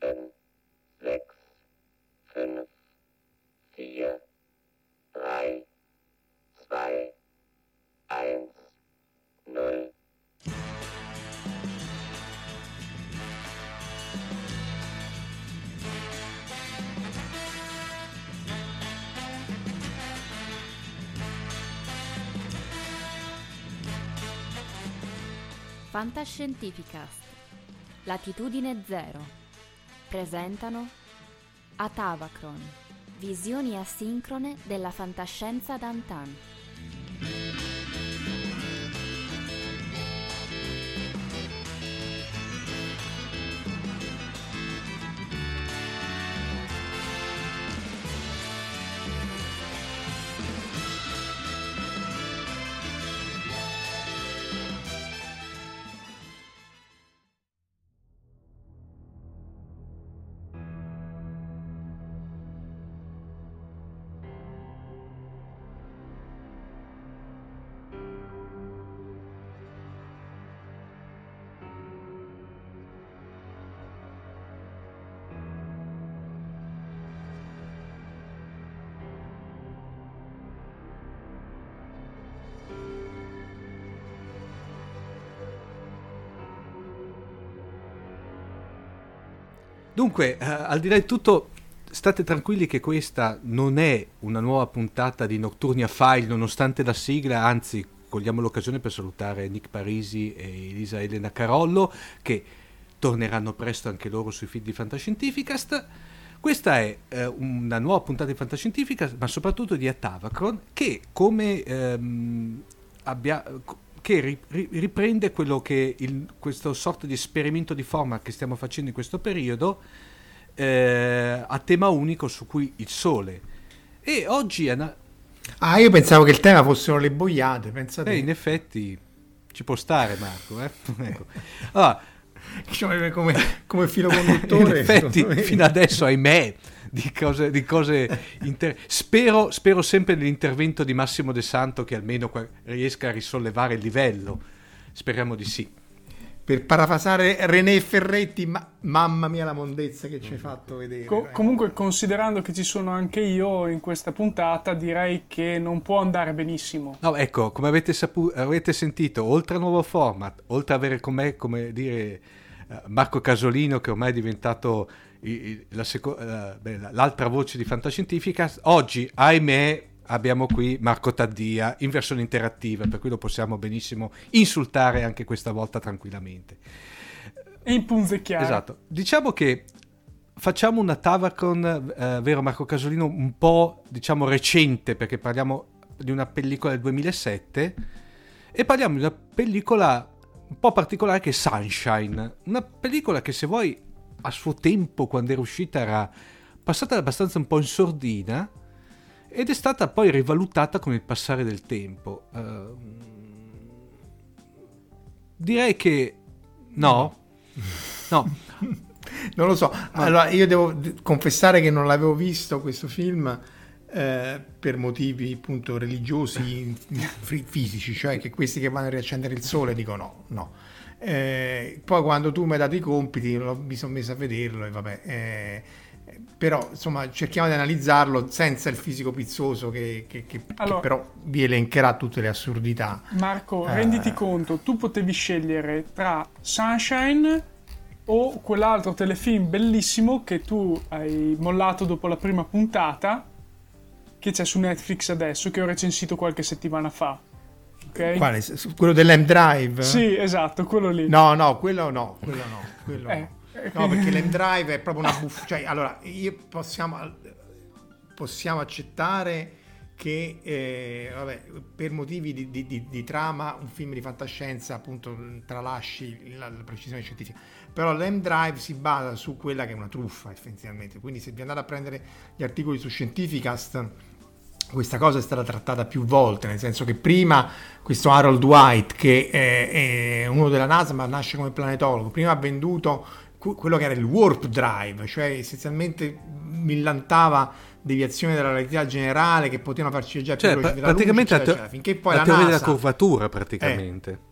sieben, sechs, fünf, vier, drei, zwei, eins, null. Fantascientificast Latitudine Zero presentano Atavacron Visioni asincrone della fantascienza d'antan. Dunque, eh, al di là di tutto, state tranquilli che questa non è una nuova puntata di Nocturnia File, nonostante la sigla, anzi, cogliamo l'occasione per salutare Nick Parisi e Elisa Elena Carollo, che torneranno presto anche loro sui feed di Fantascientificast. Questa è eh, una nuova puntata di Fantascientificast, ma soprattutto di Atavacron, che come ehm, abbia che ri, ri, riprende quello che il, questo sorta di esperimento di forma che stiamo facendo in questo periodo eh, a tema unico su cui il sole. E oggi è una... Ah, io pensavo che il tema fossero le boiate, pensate. Eh, in effetti ci può stare Marco. Eh? ecco. allora, cioè, come, come filo conduttore. in effetti, fino adesso, ahimè, di cose, di cose inter... spero, spero, sempre nell'intervento di Massimo De Santo che almeno riesca a risollevare il livello. Speriamo di sì. Per parafasare René Ferretti, ma, mamma mia la mondezza che ci hai fatto vedere. Co- comunque, considerando che ci sono anche io in questa puntata, direi che non può andare benissimo. No, ecco, come avete, sapu- avete sentito, oltre al nuovo format, oltre ad avere con me, come dire, Marco Casolino, che ormai è diventato la seco- l'altra voce di Fantascientifica. Oggi, ahimè, abbiamo qui Marco Taddia in versione interattiva, per cui lo possiamo benissimo insultare anche questa volta tranquillamente. E impunzecchiare. Esatto. Diciamo che facciamo una Tavacon, eh, vero Marco Casolino, un po' diciamo recente, perché parliamo di una pellicola del 2007 e parliamo di una pellicola un po' particolare che è Sunshine, una pellicola che se vuoi a suo tempo, quando era uscita, era passata abbastanza un po' in sordina ed è stata poi rivalutata con il passare del tempo. Uh, direi che no, no. non lo so. Allora, io devo confessare che non l'avevo visto questo film. Eh, per motivi appunto religiosi fisici, cioè che questi che vanno a riaccendere il sole dicono no, no eh, poi quando tu mi hai dato i compiti mi sono messo a vederlo e vabbè. Eh, però insomma cerchiamo di analizzarlo senza il fisico pizzoso che, che, che, allora, che però vi elencherà tutte le assurdità. Marco, eh, renditi conto, tu potevi scegliere tra Sunshine o quell'altro telefilm bellissimo che tu hai mollato dopo la prima puntata che c'è su Netflix adesso che ho recensito qualche settimana fa. Okay. Quale? Quello dell'M Drive? Sì, esatto, quello lì. No, no, quello no, quello no. Quello eh, no. no, perché l'M Drive è proprio una buffa. Cioè, allora, io possiamo, possiamo accettare che, eh, vabbè, per motivi di, di, di, di, trama, un film di fantascienza, appunto, tralasci la, la precisione scientifica. Però l'M Drive si basa su quella che è una truffa, essenzialmente. Quindi se vi andate a prendere gli articoli su Scientificast questa cosa è stata trattata più volte, nel senso che prima questo Harold White, che è, è uno della NASA ma nasce come planetologo, prima ha venduto quello che era il warp drive, cioè essenzialmente millantava deviazioni della relatività generale che potevano farci viaggiare cioè, più veloci praticamente luce, eccetera, eccetera, finché poi la, la teoria NASA, della curvatura praticamente. Eh,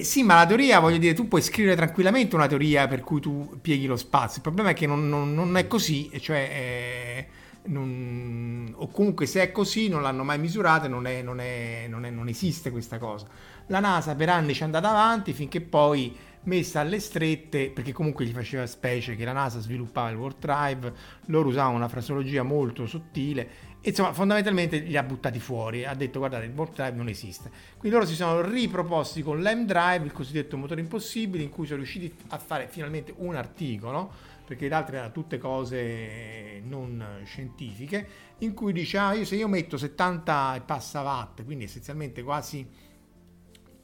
Eh sì, ma la teoria, voglio dire, tu puoi scrivere tranquillamente una teoria per cui tu pieghi lo spazio. Il problema è che non, non, non è così, cioè, eh, non, o comunque se è così non l'hanno mai misurata, non, non, non, esiste questa cosa. La NASA per anni ci è andata avanti finché poi messa alle strette, perché comunque gli faceva specie che la NASA sviluppava il Warp Drive, loro usavano una fraseologia molto sottile insomma, fondamentalmente li ha buttati fuori. Ha detto: guardate, il Warp Drive non esiste. Quindi loro si sono riproposti con l'M Drive, il cosiddetto motore impossibile, in cui sono riusciti a fare finalmente un articolo, perché le altre erano tutte cose non scientifiche, in cui dice: ah, io, se io metto 70 e passa watt, quindi essenzialmente quasi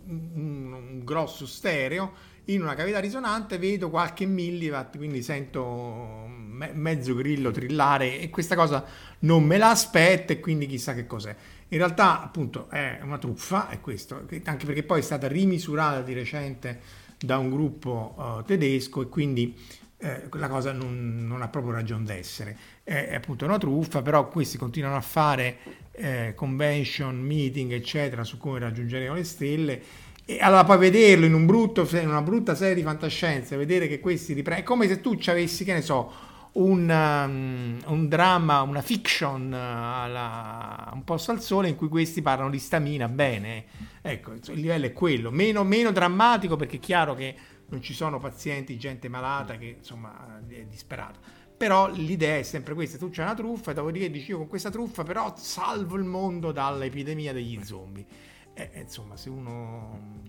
un, un grosso stereo in una cavità risonante vedo qualche milliwatt, quindi sento me- mezzo grillo trillare e questa cosa non me la aspetto e quindi chissà che cos'è. In realtà appunto è una truffa, è questo, anche perché poi è stata rimisurata di recente da un gruppo uh, tedesco e quindi eh, la cosa non, non, ha proprio ragione d'essere. È, appunto una truffa, però questi continuano a fare eh, convention, meeting, eccetera, su come raggiungeremo le stelle. E allora poi vederlo in, un brutto, in una brutta serie di fantascienza, vedere che questi riprendono, è come se tu ci avessi, che ne so, un, um, un dramma, una fiction uh, alla, un posto al sole in cui questi parlano di stamina, bene, ecco, il livello è quello, meno, meno drammatico perché è chiaro che non ci sono pazienti, gente malata che insomma è disperata. Però l'idea è sempre questa, tu c'hai una truffa e dopodiché dici io con questa truffa però salvo il mondo dall'epidemia degli zombie eh, eh, insomma, se uno...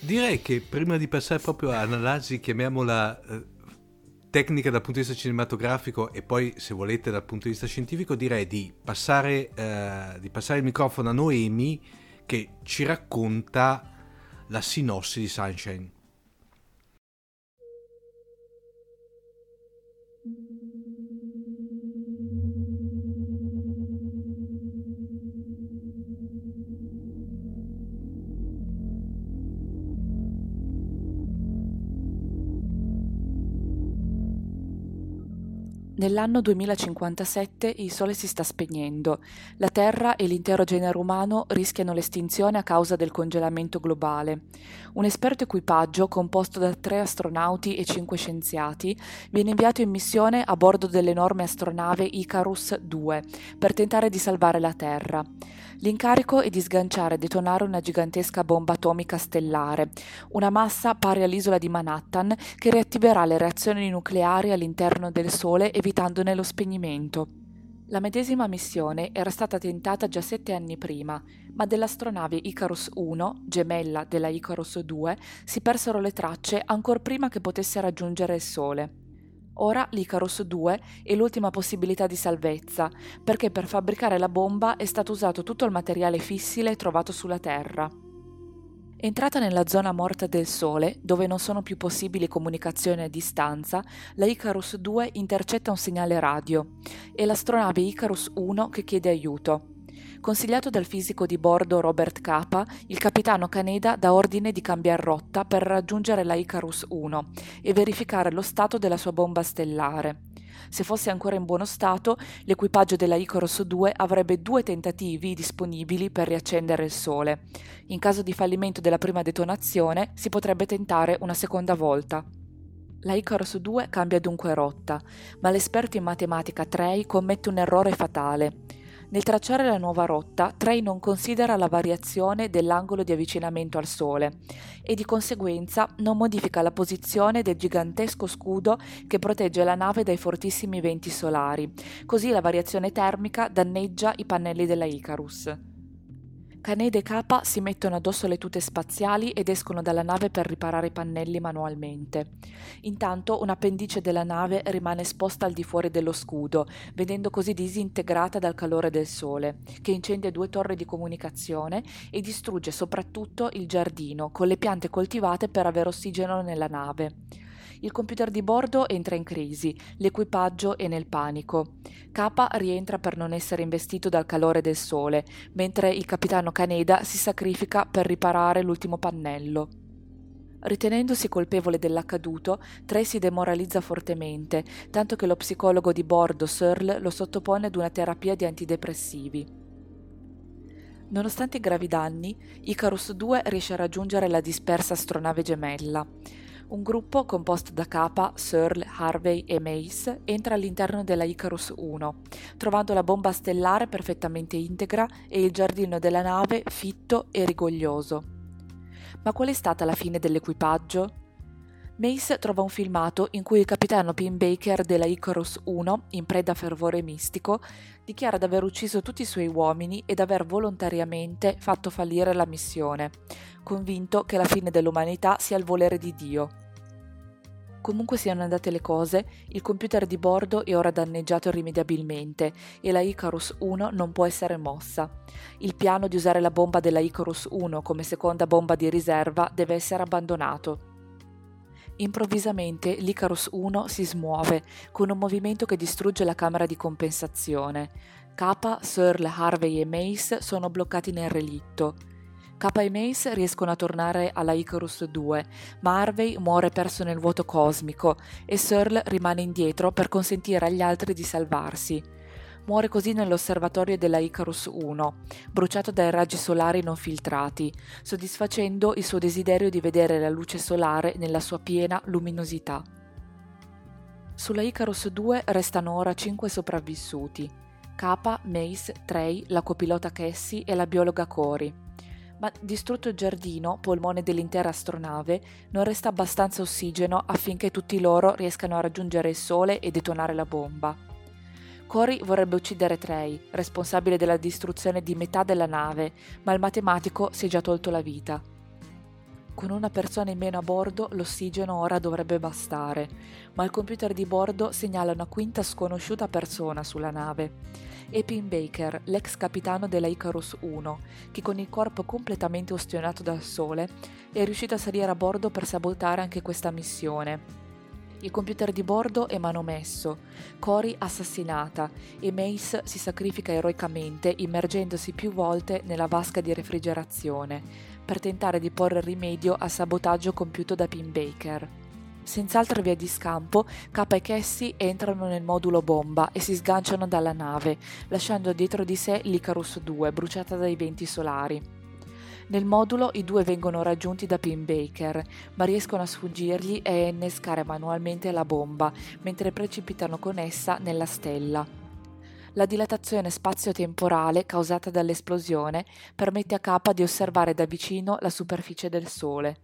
Direi che prima di passare proprio all'analisi, chiamiamola eh, tecnica dal punto di vista cinematografico e poi, se volete, dal punto di vista scientifico, direi di passare, eh, di passare il microfono a Noemi che ci racconta la sinossi di Sunshine. Nell'anno 2057 il Sole si sta spegnendo, la Terra e l'intero genere umano rischiano l'estinzione a causa del congelamento globale. Un esperto equipaggio, composto da tre astronauti e cinque scienziati, viene inviato in missione a bordo dell'enorme astronave Icarus 2 per tentare di salvare la Terra. L'incarico è di sganciare e detonare una gigantesca bomba atomica stellare, una massa pari all'isola di Manhattan che riattiverà le reazioni nucleari all'interno del Sole evitandone lo spegnimento. La medesima missione era stata tentata già sette anni prima, ma dell'astronave Icarus 1, gemella della Icarus 2, si persero le tracce ancora prima che potesse raggiungere il Sole. Ora l'Icarus 2 è l'ultima possibilità di salvezza, perché per fabbricare la bomba è stato usato tutto il materiale fissile trovato sulla Terra. Entrata nella zona morta del Sole, dove non sono più possibili comunicazioni a distanza, la Icarus 2 intercetta un segnale radio. È l'astronave Icarus 1 che chiede aiuto. Consigliato dal fisico di bordo Robert Capa, il capitano Caneda dà ordine di cambiare rotta per raggiungere la Icarus 1 e verificare lo stato della sua bomba stellare. Se fosse ancora in buono stato, l'equipaggio della Icarus 2 avrebbe due tentativi disponibili per riaccendere il Sole. In caso di fallimento della prima detonazione, si potrebbe tentare una seconda volta. La Icarus 2 cambia dunque rotta, ma l'esperto in matematica Trey commette un errore fatale. Nel tracciare la nuova rotta, Trey non considera la variazione dell'angolo di avvicinamento al Sole e di conseguenza non modifica la posizione del gigantesco scudo che protegge la nave dai fortissimi venti solari, così la variazione termica danneggia i pannelli della Icarus. Canede e Kappa si mettono addosso le tute spaziali ed escono dalla nave per riparare i pannelli manualmente. Intanto un'appendice della nave rimane esposta al di fuori dello scudo, vedendo così disintegrata dal calore del sole, che incendia due torri di comunicazione e distrugge soprattutto il giardino, con le piante coltivate per avere ossigeno nella nave. Il computer di bordo entra in crisi, l'equipaggio è nel panico. Kappa rientra per non essere investito dal calore del sole, mentre il capitano Caneda si sacrifica per riparare l'ultimo pannello. Ritenendosi colpevole dell'accaduto, Trey si demoralizza fortemente, tanto che lo psicologo di bordo, Searle, lo sottopone ad una terapia di antidepressivi. Nonostante i gravi danni, Icarus 2 riesce a raggiungere la dispersa astronave gemella. Un gruppo composto da Kappa, Searle, Harvey e Mace entra all'interno della Icarus 1, trovando la bomba stellare perfettamente integra e il giardino della nave fitto e rigoglioso. Ma qual è stata la fine dell'equipaggio? Mace trova un filmato in cui il capitano Pim Baker della Icarus 1, in preda a fervore mistico, dichiara di aver ucciso tutti i suoi uomini ed aver volontariamente fatto fallire la missione, convinto che la fine dell'umanità sia il volere di Dio. Comunque siano andate le cose, il computer di bordo è ora danneggiato irrimediabilmente e la Icarus 1 non può essere mossa. Il piano di usare la bomba della Icarus 1 come seconda bomba di riserva deve essere abbandonato. Improvvisamente l'Icarus 1 si smuove con un movimento che distrugge la camera di compensazione. Kappa, Searle, Harvey e Mace sono bloccati nel relitto. Kappa e Mace riescono a tornare alla Icarus 2, ma Harvey muore perso nel vuoto cosmico e Searle rimane indietro per consentire agli altri di salvarsi. Muore così nell'osservatorio della Icarus 1, bruciato dai raggi solari non filtrati, soddisfacendo il suo desiderio di vedere la luce solare nella sua piena luminosità. Sulla Icarus 2 restano ora cinque sopravvissuti: Kappa, Mace, Trey, la copilota Cassie e la biologa Cory. Ma distrutto il giardino, polmone dell'intera astronave, non resta abbastanza ossigeno affinché tutti loro riescano a raggiungere il Sole e detonare la bomba. Cory vorrebbe uccidere Trey, responsabile della distruzione di metà della nave, ma il matematico si è già tolto la vita. Con una persona in meno a bordo l'ossigeno ora dovrebbe bastare, ma il computer di bordo segnala una quinta sconosciuta persona sulla nave. È Pim Baker, l'ex capitano della Icarus 1, che con il corpo completamente ustionato dal sole è riuscito a salire a bordo per sabotare anche questa missione, il computer di bordo è manomesso, Cory assassinata e Mace si sacrifica eroicamente immergendosi più volte nella vasca di refrigerazione per tentare di porre rimedio al sabotaggio compiuto da Pim Baker. Senza altra via di scampo, K e Cassie entrano nel modulo bomba e si sganciano dalla nave, lasciando dietro di sé l'Icarus 2 bruciata dai venti solari. Nel modulo i due vengono raggiunti da Pim Baker, ma riescono a sfuggirgli e a innescare manualmente la bomba, mentre precipitano con essa nella stella. La dilatazione spazio-temporale causata dall'esplosione permette a K di osservare da vicino la superficie del Sole.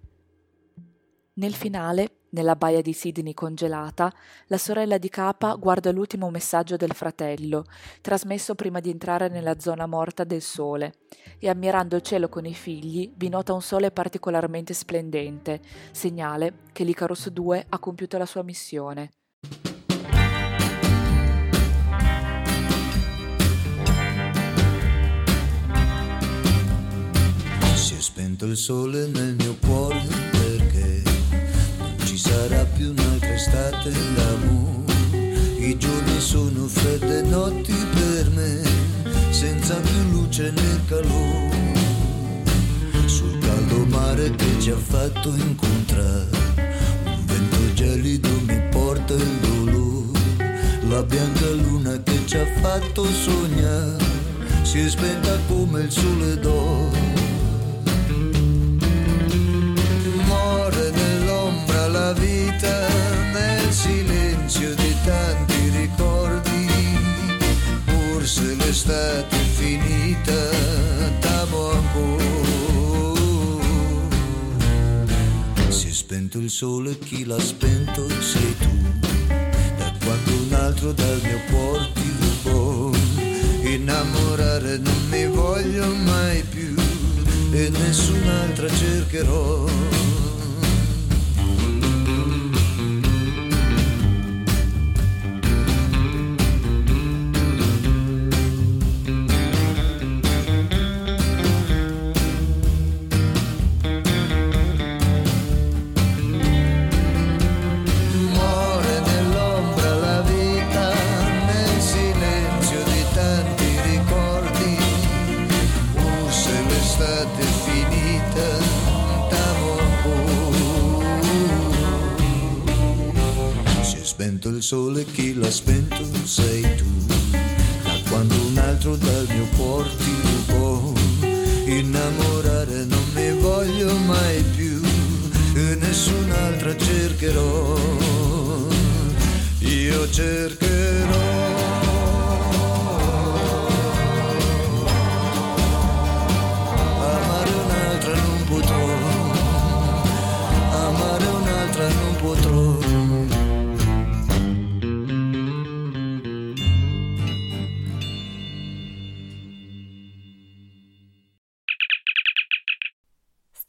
Nel finale, nella baia di Sydney congelata, la sorella di Capa guarda l'ultimo messaggio del fratello, trasmesso prima di entrare nella zona morta del sole, e ammirando il cielo con i figli vi nota un sole particolarmente splendente, segnale che l'Icarus 2 ha compiuto la sua missione. Si è spento il sole nel mio cuore sarà più un'altra estate d'amore. I giorni sono fredde notti per me, senza più luce né calore. Sul caldo mare che ci ha fatto incontrare, un vento gelido mi porta il dolore. La bianca luna che ci ha fatto sognare, si è spenta come il sole d'oro vita nel silenzio di tanti ricordi, forse l'estate è finita, t'amo ancora. Si è spento il sole, chi l'ha spento sei tu, da quando un altro dal mio cuore ti rubò, innamorare non mi voglio mai più e nessun'altra cercherò. spento il sole, chi l'ha spento sei tu. Da quando un altro dal mio cuore ti rubò, innamorare non mi voglio mai più e nessun'altra cercherò. Io cercherò.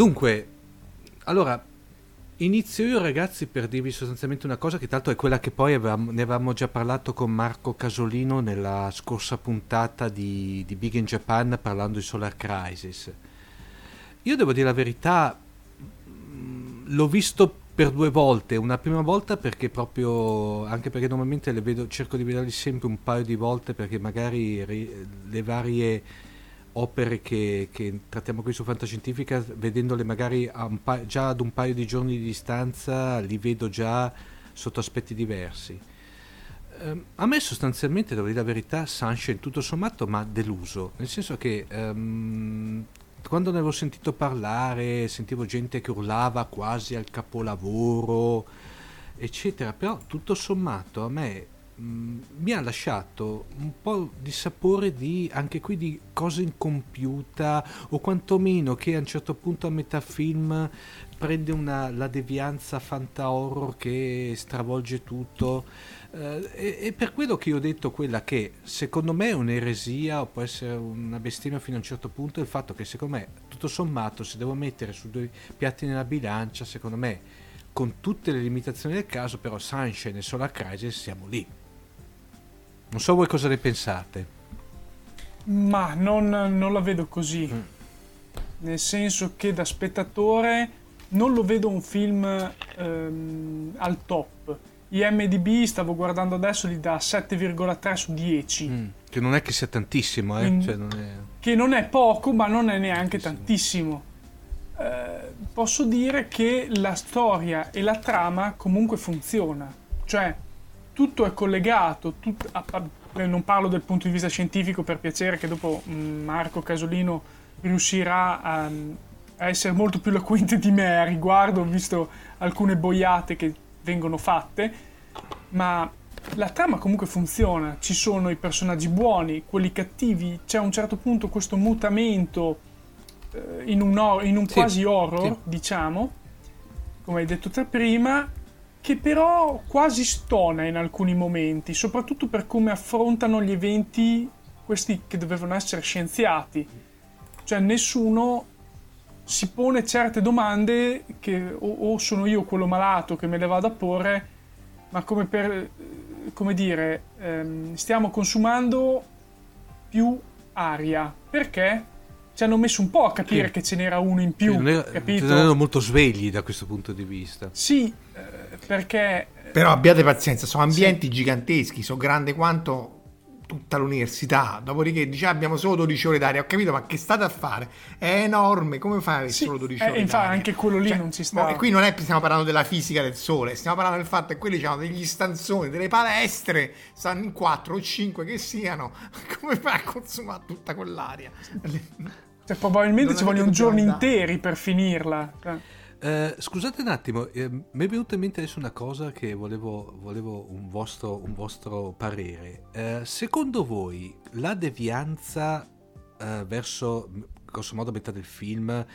Dunque, allora, inizio io ragazzi per dirvi sostanzialmente una cosa che l'altro è quella che poi avevamo- ne avevamo già parlato con Marco Casolino nella scorsa puntata di, di Big in Japan parlando di Solar Crisis. Io devo dire la verità, mh, l'ho visto per due volte, una prima volta perché proprio, anche perché normalmente le vedo, cerco di vederli sempre un paio di volte perché magari ri- le varie opere che, che trattiamo qui su Fantascientifica, vedendole magari pa- già ad un paio di giorni di distanza, li vedo già sotto aspetti diversi. Ehm, a me sostanzialmente, devo dire la verità, Sunshine tutto sommato mi ha deluso, nel senso che ehm, quando ne avevo sentito parlare, sentivo gente che urlava quasi al capolavoro, eccetera, però tutto sommato a me mh, mi ha lasciato un po' di sapore di anche qui di cosa incompiuta o quantomeno che a un certo punto a metà film prende una, la devianza fanta horror che stravolge tutto. Eh, e, e per quello che io ho detto quella che secondo me è un'eresia o può essere una bestemmia fino a un certo punto il fatto che secondo me tutto sommato se devo mettere su due piatti nella bilancia secondo me con tutte le limitazioni del caso però Sunshine e Solar Crisis siamo lì non so voi cosa ne pensate Ma non, non la vedo così. Mm. Nel senso che da spettatore non lo vedo un film ehm, al top. IMDB, stavo guardando adesso, gli dà 7,3 su 10. Mm, che non è che sia tantissimo eh? Quindi- cioè, non è... Che non è poco, ma non è neanche tantissimo. Eh, posso dire che la storia e la trama comunque funziona. Cioè, tutto è collegato. tut- a- a- eh, non parlo del punto di vista scientifico per piacere, che dopo mm, Marco Casolino riuscirà a, a essere molto più eloquente di me a riguardo, ho visto alcune boiate che vengono fatte, ma la trama comunque funziona, ci sono i personaggi buoni, quelli cattivi, c'è a un certo punto questo mutamento eh, in un, hor- in un Sì, quasi horror, sì. diciamo, come hai detto te prima, che però quasi stona in alcuni momenti, soprattutto per come affrontano gli eventi, questi che dovevano essere scienziati. Cioè nessuno si pone certe domande che o, o sono io quello malato che me le vado a porre, ma come per, come dire, ehm, stiamo consumando più aria. Perché? Ci hanno messo un po' a capire Sì. che ce n'era uno in più, non, era- capito? non erano molto svegli da questo punto di vista Sì, perché Però abbiate pazienza, sono ambienti giganteschi, sono grande quanto tutta l'università. Dopodiché dice "Ah, abbiamo solo 12 ore d'aria. Ho capito, ma che state a fare? È enorme, come fai Sì, solo 12 eh, ore infatti d'aria? anche quello lì non ci sta. E qui non è che stiamo parlando della fisica del sole, stiamo parlando del fatto che quelli hanno degli stanzoni, delle palestre, stanno in 4 o 5 che siano. Come fai a consumare tutta quell'aria? cioè, probabilmente Non ci vogliono giorni andare. interi per finirla. Eh, scusate un attimo, eh, mi è venuta in mente adesso una cosa che volevo, volevo un, vostro, un vostro parere. Eh, secondo voi la devianza eh, verso, grosso modo, metà del film...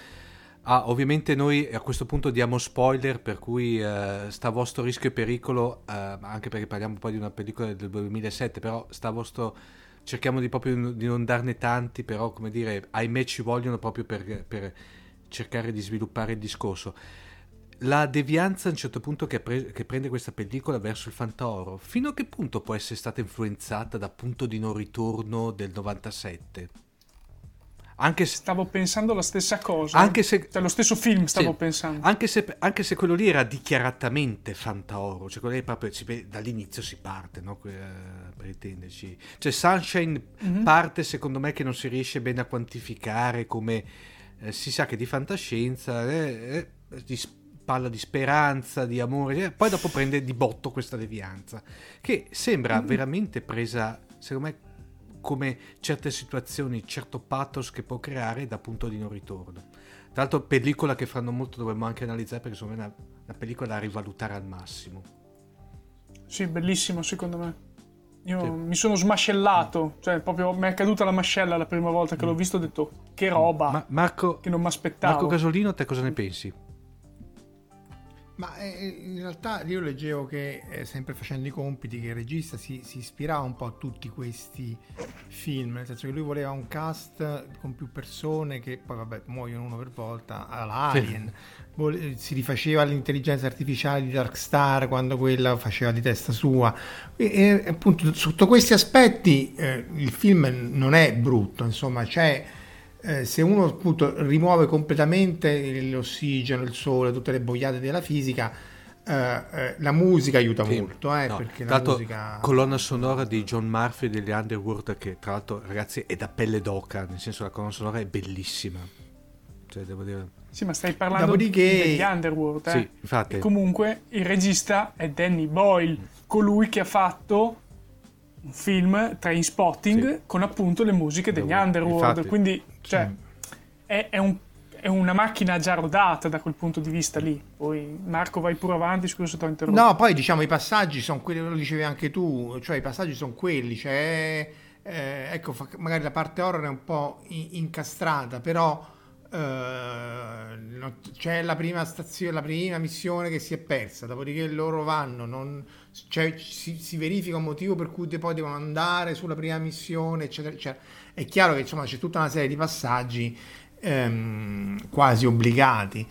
Ah, ovviamente noi a questo punto diamo spoiler, per cui eh, sta a vostro rischio e pericolo, anche perché parliamo poi di una pellicola del 2007, però sta a vostro... Cerchiamo di proprio di non darne tanti, però come dire, ahimè ci vogliono proprio per, per cercare di sviluppare il discorso. La devianza a un certo punto che, pre- che prende questa pellicola verso il fantaoro, fino a che punto può essere stata influenzata da punto di non ritorno del 97? Anche se, Stavo pensando la stessa cosa. Anche se- Cioè, lo stesso film stavo Sì. pensando. anche se, anche se quello lì era dichiaratamente fantaoro, cioè quello lì proprio si dall'inizio si parte, no? Per intenderci. Cioè Sunshine Mhm. parte secondo me che non si riesce bene a quantificare come eh, si sa che di fantascienza eh, eh, di s- parla di speranza, di amore, eh, poi dopo prende di botto questa devianza che sembra Mm. veramente presa, secondo me, come certe situazioni, certo pathos che può creare da punto di non ritorno. Tra l'altro, pellicola che fanno molto dovremmo anche analizzare perché secondo me è una, una pellicola da rivalutare al massimo. Sì, bellissimo secondo me. Io Sì. mi sono smascellato, cioè proprio mi è caduta la mascella la prima volta che l'ho visto, ho detto che roba, Ma Marco, che non mi aspettavo. Marco Casolino, te cosa ne pensi? Ma eh, in realtà io leggevo che, eh, sempre facendo i compiti, che il regista si, si ispirava un po' a tutti questi film, nel senso che lui voleva un cast con più persone che poi vabbè muoiono uno per volta, alla Sì. Alien, Vole- si rifaceva l'intelligenza artificiale di Darkstar quando quella faceva di testa sua. E, e, appunto sotto questi aspetti eh, il film non è brutto, insomma c'è... Eh, se uno appunto rimuove completamente l'ossigeno, il sole, tutte le boiate della fisica, eh, eh, la musica aiuta Sì. molto, eh, No, perché la musica... colonna sonora di John Murphy degli Underworld che tra l'altro ragazzi è da pelle d'oca, nel senso la colonna sonora è bellissima. Cioè, devo dire... Sì, ma stai parlando Dopodiché- degli Underworld, eh? Sì, infatti. E comunque il regista è Danny Boyle, colui che ha fatto un film Trainspotting Sì. con appunto le musiche degli Infatti. Underworld, quindi cioè, è, è un- è una macchina già rodata da quel punto di vista lì. Poi Marco vai pure avanti, scusa se ti ho interrotto. No, poi diciamo i passaggi sono quelli, lo dicevi anche tu, cioè i passaggi sono quelli, cioè, eh, ecco, magari la parte horror è un po' incastrata, però eh, c'è la prima stazione, la prima missione che si è persa, dopodiché loro vanno, non- cioè, si, si verifica un motivo per cui poi devono andare sulla prima missione, eccetera, eccetera. È chiaro che insomma c'è tutta una serie di passaggi ehm, quasi obbligati.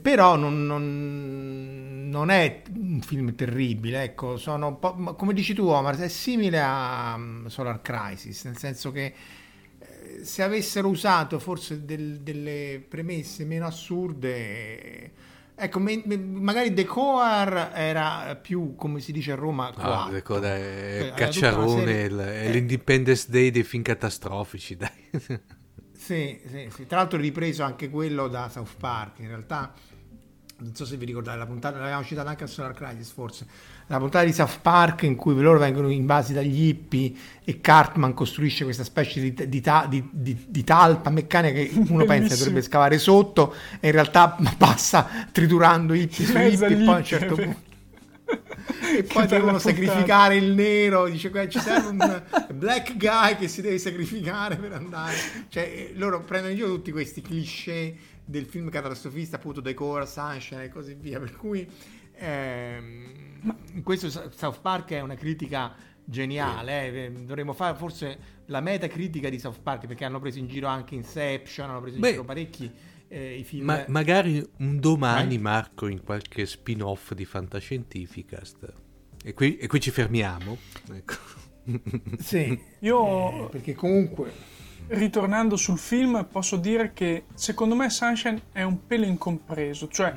Però non, non- non è un film terribile, ecco, sono come dici tu Omar, è simile a um, Solar Crisis, nel senso che se avessero usato forse del- delle premesse meno assurde, eh, ecco, me- me- magari The Coar era più, come si dice a Roma, Ah, ricorda, Cioè, è Cacciarone, il- è eh. l'Independence Day dei film catastrofici, dai. Sì, sì, sì. Tra l'altro ripreso anche quello da South Park, in realtà non so se vi ricordate la puntata, l'avevamo citata anche a Solar Crisis forse, la puntata di South Park in cui loro vengono invasi dagli hippie e Cartman costruisce questa specie di, di di- di- talpa meccanica che uno pensa Bellissimo. dovrebbe scavare sotto e in realtà passa triturando hippie su hippie e poi a un certo punto e poi devono sacrificare il nero dice "Guarda, ci serve un black guy che si deve sacrificare per andare cioè eh, loro prendono in giro tutti questi cliché del film catastrofista appunto Decor, Sunshine e così via per cui ehm, in questo South Park è una critica geniale eh. dovremmo fare forse la metacritica di South Park perché hanno preso in giro anche Inception hanno preso in Beh, giro parecchi eh, i film Ma magari un domani, Eh? Marco, in qualche spin-off di Fantascientificast. E qui, e qui ci fermiamo. Ecco. sì Io eh, perché comunque ritornando sul film, posso dire che secondo me Sunshine è un pelo incompreso, cioè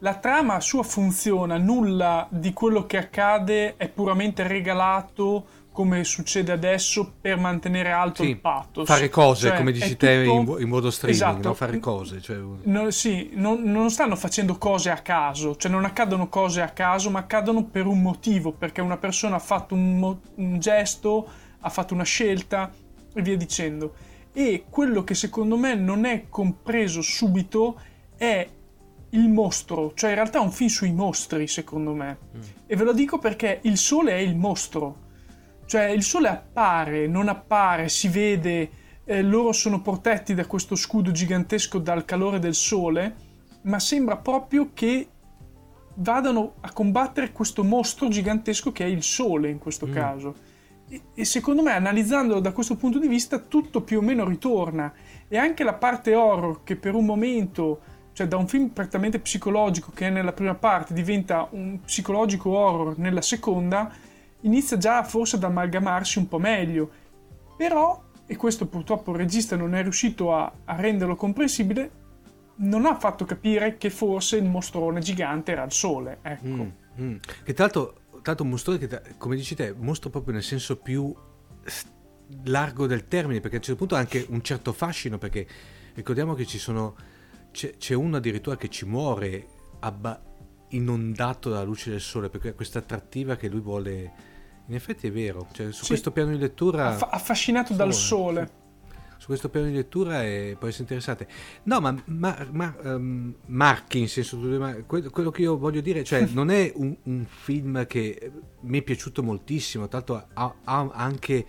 la trama sua funziona, nulla di quello che accade è puramente regalato come succede adesso per mantenere alto Sì, il pathos. fare cose, Cioè, come dici te, tutto- in, in modo streaming, Esatto. no? fare cose. Cioè, No, sì, non, non stanno facendo cose a caso, cioè non accadono cose a caso, ma accadono per un motivo, perché una persona ha fatto un, mo- un gesto, ha fatto una scelta e via dicendo. E quello che secondo me non è compreso subito è il mostro, cioè in realtà è un film sui mostri, secondo me. E ve lo dico perché il sole è il mostro. Cioè il sole appare, non appare, si vede, eh, loro sono protetti da questo scudo gigantesco dal calore del sole, ma sembra proprio che vadano a combattere questo mostro gigantesco che è il sole in questo caso. E, e secondo me, analizzandolo da questo punto di vista, tutto più o meno ritorna. E anche la parte horror, che per un momento, cioè da un film prettamente psicologico che nella prima parte, diventa un psicologico horror nella seconda, inizia già forse ad amalgamarsi un po' meglio. Però e questo purtroppo il regista non è riuscito a, a renderlo comprensibile, non ha fatto capire che forse il mostrone gigante era il sole. Ecco. Mm, mm. Che tra l'altro, un mostrone che, come dici te, mostra proprio nel senso più largo del termine, perché a un certo punto ha anche un certo fascino, perché ricordiamo che ci sono, c'è, c'è uno addirittura che ci muore abba, inondato dalla luce del sole, perché questa attrattiva che lui vuole... In effetti è vero, cioè, su Sì. questo piano di lettura... Aff- affascinato dal sole. Su questo piano di lettura è, può essere interessante. No, ma, ma, ma ehm, Marchi, in senso, quello che io voglio dire, cioè, non è un, un film che mi è piaciuto moltissimo, tanto ha, ha anche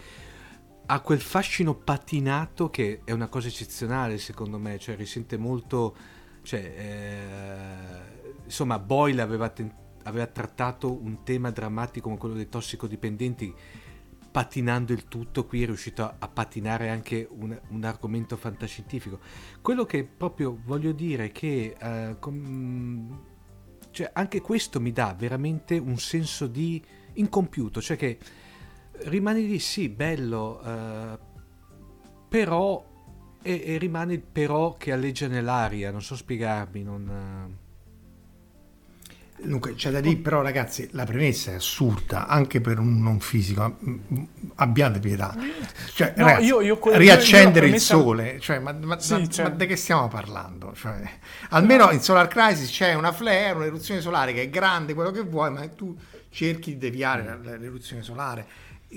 ha quel fascino patinato che è una cosa eccezionale secondo me, cioè risente molto, cioè, eh, insomma Boyle aveva, ten- aveva trattato un tema drammatico come quello dei tossicodipendenti patinando il tutto, qui è riuscito a, a patinare anche un, un argomento fantascientifico. Quello che proprio voglio dire è che eh, com- cioè, anche questo mi dà veramente un senso di incompiuto, cioè che rimani lì, sì, bello, eh, però e, e rimane il però che alleggia nell'aria, non so spiegarmi, non... Dunque, c'è da dire, però, ragazzi, la premessa è assurda anche per un non fisico. Mm, Abbiate pietà, cioè, No, ragazzi, io- io que- riaccendere io la il premessa- sole, cioè, ma, ma- Sì, ma- cioè- ma di che stiamo parlando? Cioè, almeno in Solar Crisis c'è una flare, un'eruzione solare che è grande, quello che vuoi, ma tu cerchi di deviare la- l'eruzione solare.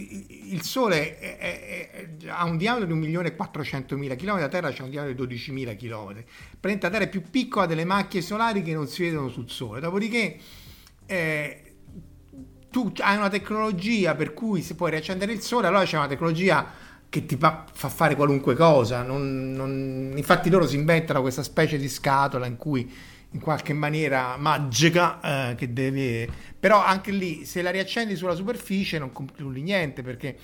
Il Sole è- è- è- ha un diametro di 1.400.000 km, la Terra c'ha un diametro di 12.000 km. Praticamente la Terra è più piccola delle macchie solari che non si vedono sul Sole. Dopodiché eh, tu hai una tecnologia per cui si può riaccendere il Sole, allora c'è una tecnologia che ti fa, fa fare qualunque cosa. Non- non- infatti loro si inventano questa specie di scatola in cui in qualche maniera magica eh, che deve... Però anche lì se la riaccendi sulla superficie non concludi niente perché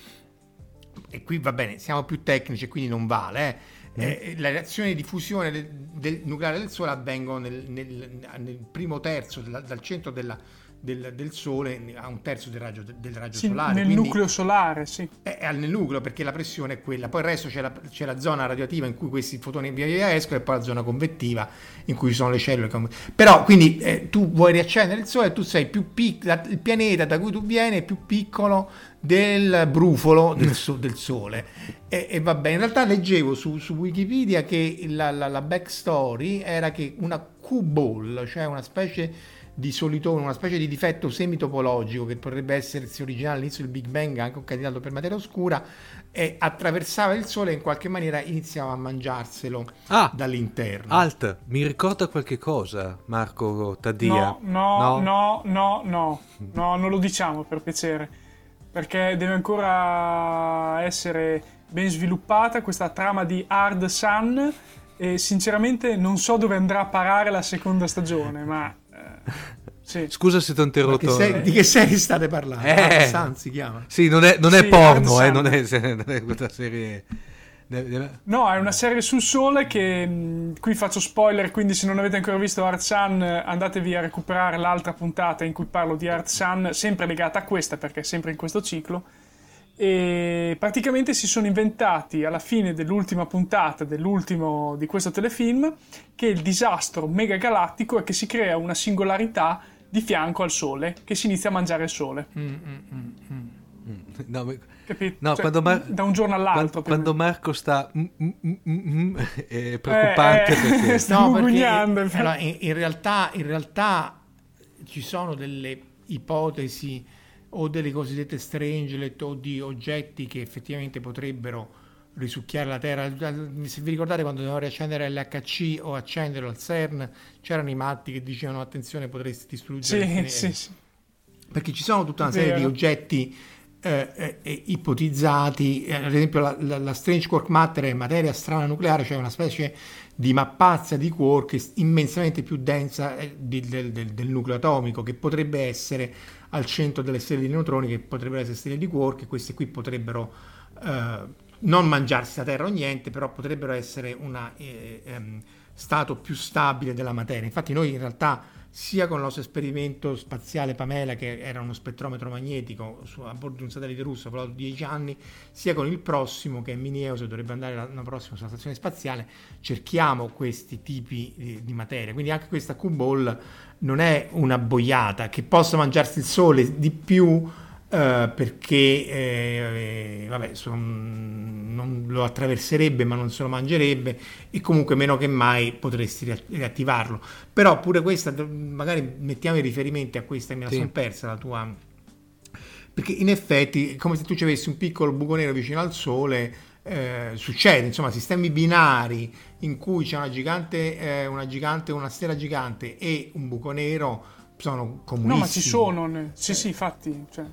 e qui va bene, siamo più tecnici e quindi non vale. eh. Eh, le reazioni di fusione del, del nucleare del Sole avvengono nel, nel- nel primo terzo, della- dal centro della- del, del Sole a un terzo del raggio, del raggio Sì, solare. nel nucleo solare, sì. è, è nel nucleo perché la pressione è quella, poi il resto c'è la, c'è la zona radioattiva in cui questi fotoni via via escono e poi la zona convettiva in cui ci sono le cellule. Però quindi eh, tu vuoi riaccendere il Sole e tu sei più piccolo, il pianeta da cui tu vieni è più piccolo del brufolo del, so- del Sole. E, e vabbè, in realtà leggevo su, su Wikipedia che la, la, la backstory era che una Q-ball, cioè una specie di solitone, una specie di difetto semitopologico che potrebbe essersi originale all'inizio del Big Bang, anche un candidato per materia oscura, e attraversava il Sole e in qualche maniera iniziava a mangiarselo Ah, dall'interno. Alt, mi ricorda qualche cosa, Marco Taddia? No, no, no, no, no, no, non lo diciamo per piacere, perché deve ancora essere ben sviluppata questa trama di Hard Sun e sinceramente non so dove andrà a parare la seconda stagione, ma sì. Scusa se ti ho Ma che interrotto. serie- di che serie state parlando? Eh. Ah, Sun si chiama. Sì, non è, non è Sì, porno, eh, non, è, non è questa serie... No, è una serie sul sole che mh, qui faccio spoiler, quindi se non avete ancora visto Art Sun eh, andatevi a recuperare l'altra puntata in cui parlo di Art Sun, sempre legata a questa perché è sempre in questo ciclo. E praticamente si sono inventati alla fine dell'ultima puntata dell'ultimo di questo telefilm che il disastro megagalattico è che si crea una singolarità di fianco al sole, che si inizia a mangiare il sole. No, ma- Capito? No, Cioè, quando Mar- da un giorno all'altro. quando, quando. Marco sta... mm, mm, mm, mm, mm, è preoccupante Eh, eh, perché... sta No, perché mugugnando, eh, infatti. allora, in, in realtà, in realtà ci sono delle ipotesi o delle cosiddette strangelet o di oggetti che effettivamente potrebbero risucchiare la Terra. Se vi ricordate quando dovevano riaccendere l'HC o accenderlo al CERN, c'erano i matti che dicevano attenzione potresti distruggere Sì, pianeta". sì, sì. perché ci sono tutta una serie Vero. di oggetti eh, eh, eh, ipotizzati, eh, ad esempio la, la- la strange quark matter è materia strana nucleare, cioè una specie di mappazza di quark immensamente più densa eh, di- del, del- del nucleo atomico, che potrebbe essere al centro delle stelle di neutroni, che potrebbero essere stelle di quark, queste qui potrebbero eh, non mangiarsi la Terra o niente, però potrebbero essere un stato più stabile della materia. Infatti noi in realtà sia con il nostro esperimento spaziale Pamela, che era uno spettrometro magnetico su, a bordo di un satellite russo, volato 10 anni, sia con il prossimo, che è Minieus, e dovrebbe andare l'anno prossimo sulla stazione spaziale, cerchiamo questi tipi di, di materia. Quindi anche questa Q-Ball non è una boiata, che possa mangiarsi il sole di più Uh, perché eh, vabbè, son, non lo attraverserebbe ma non se lo mangerebbe e comunque meno che mai potresti riattivarlo però pure questa magari mettiamo i riferimenti a questa me la sì. sono persa la tua perché in effetti è come se tu ci avessi un piccolo buco nero vicino al sole eh, succede insomma sistemi binari in cui c'è una gigante eh, una gigante una stella gigante e un buco nero sono comunissimi. No, ma ci sono, sì, sì, infatti, cioè,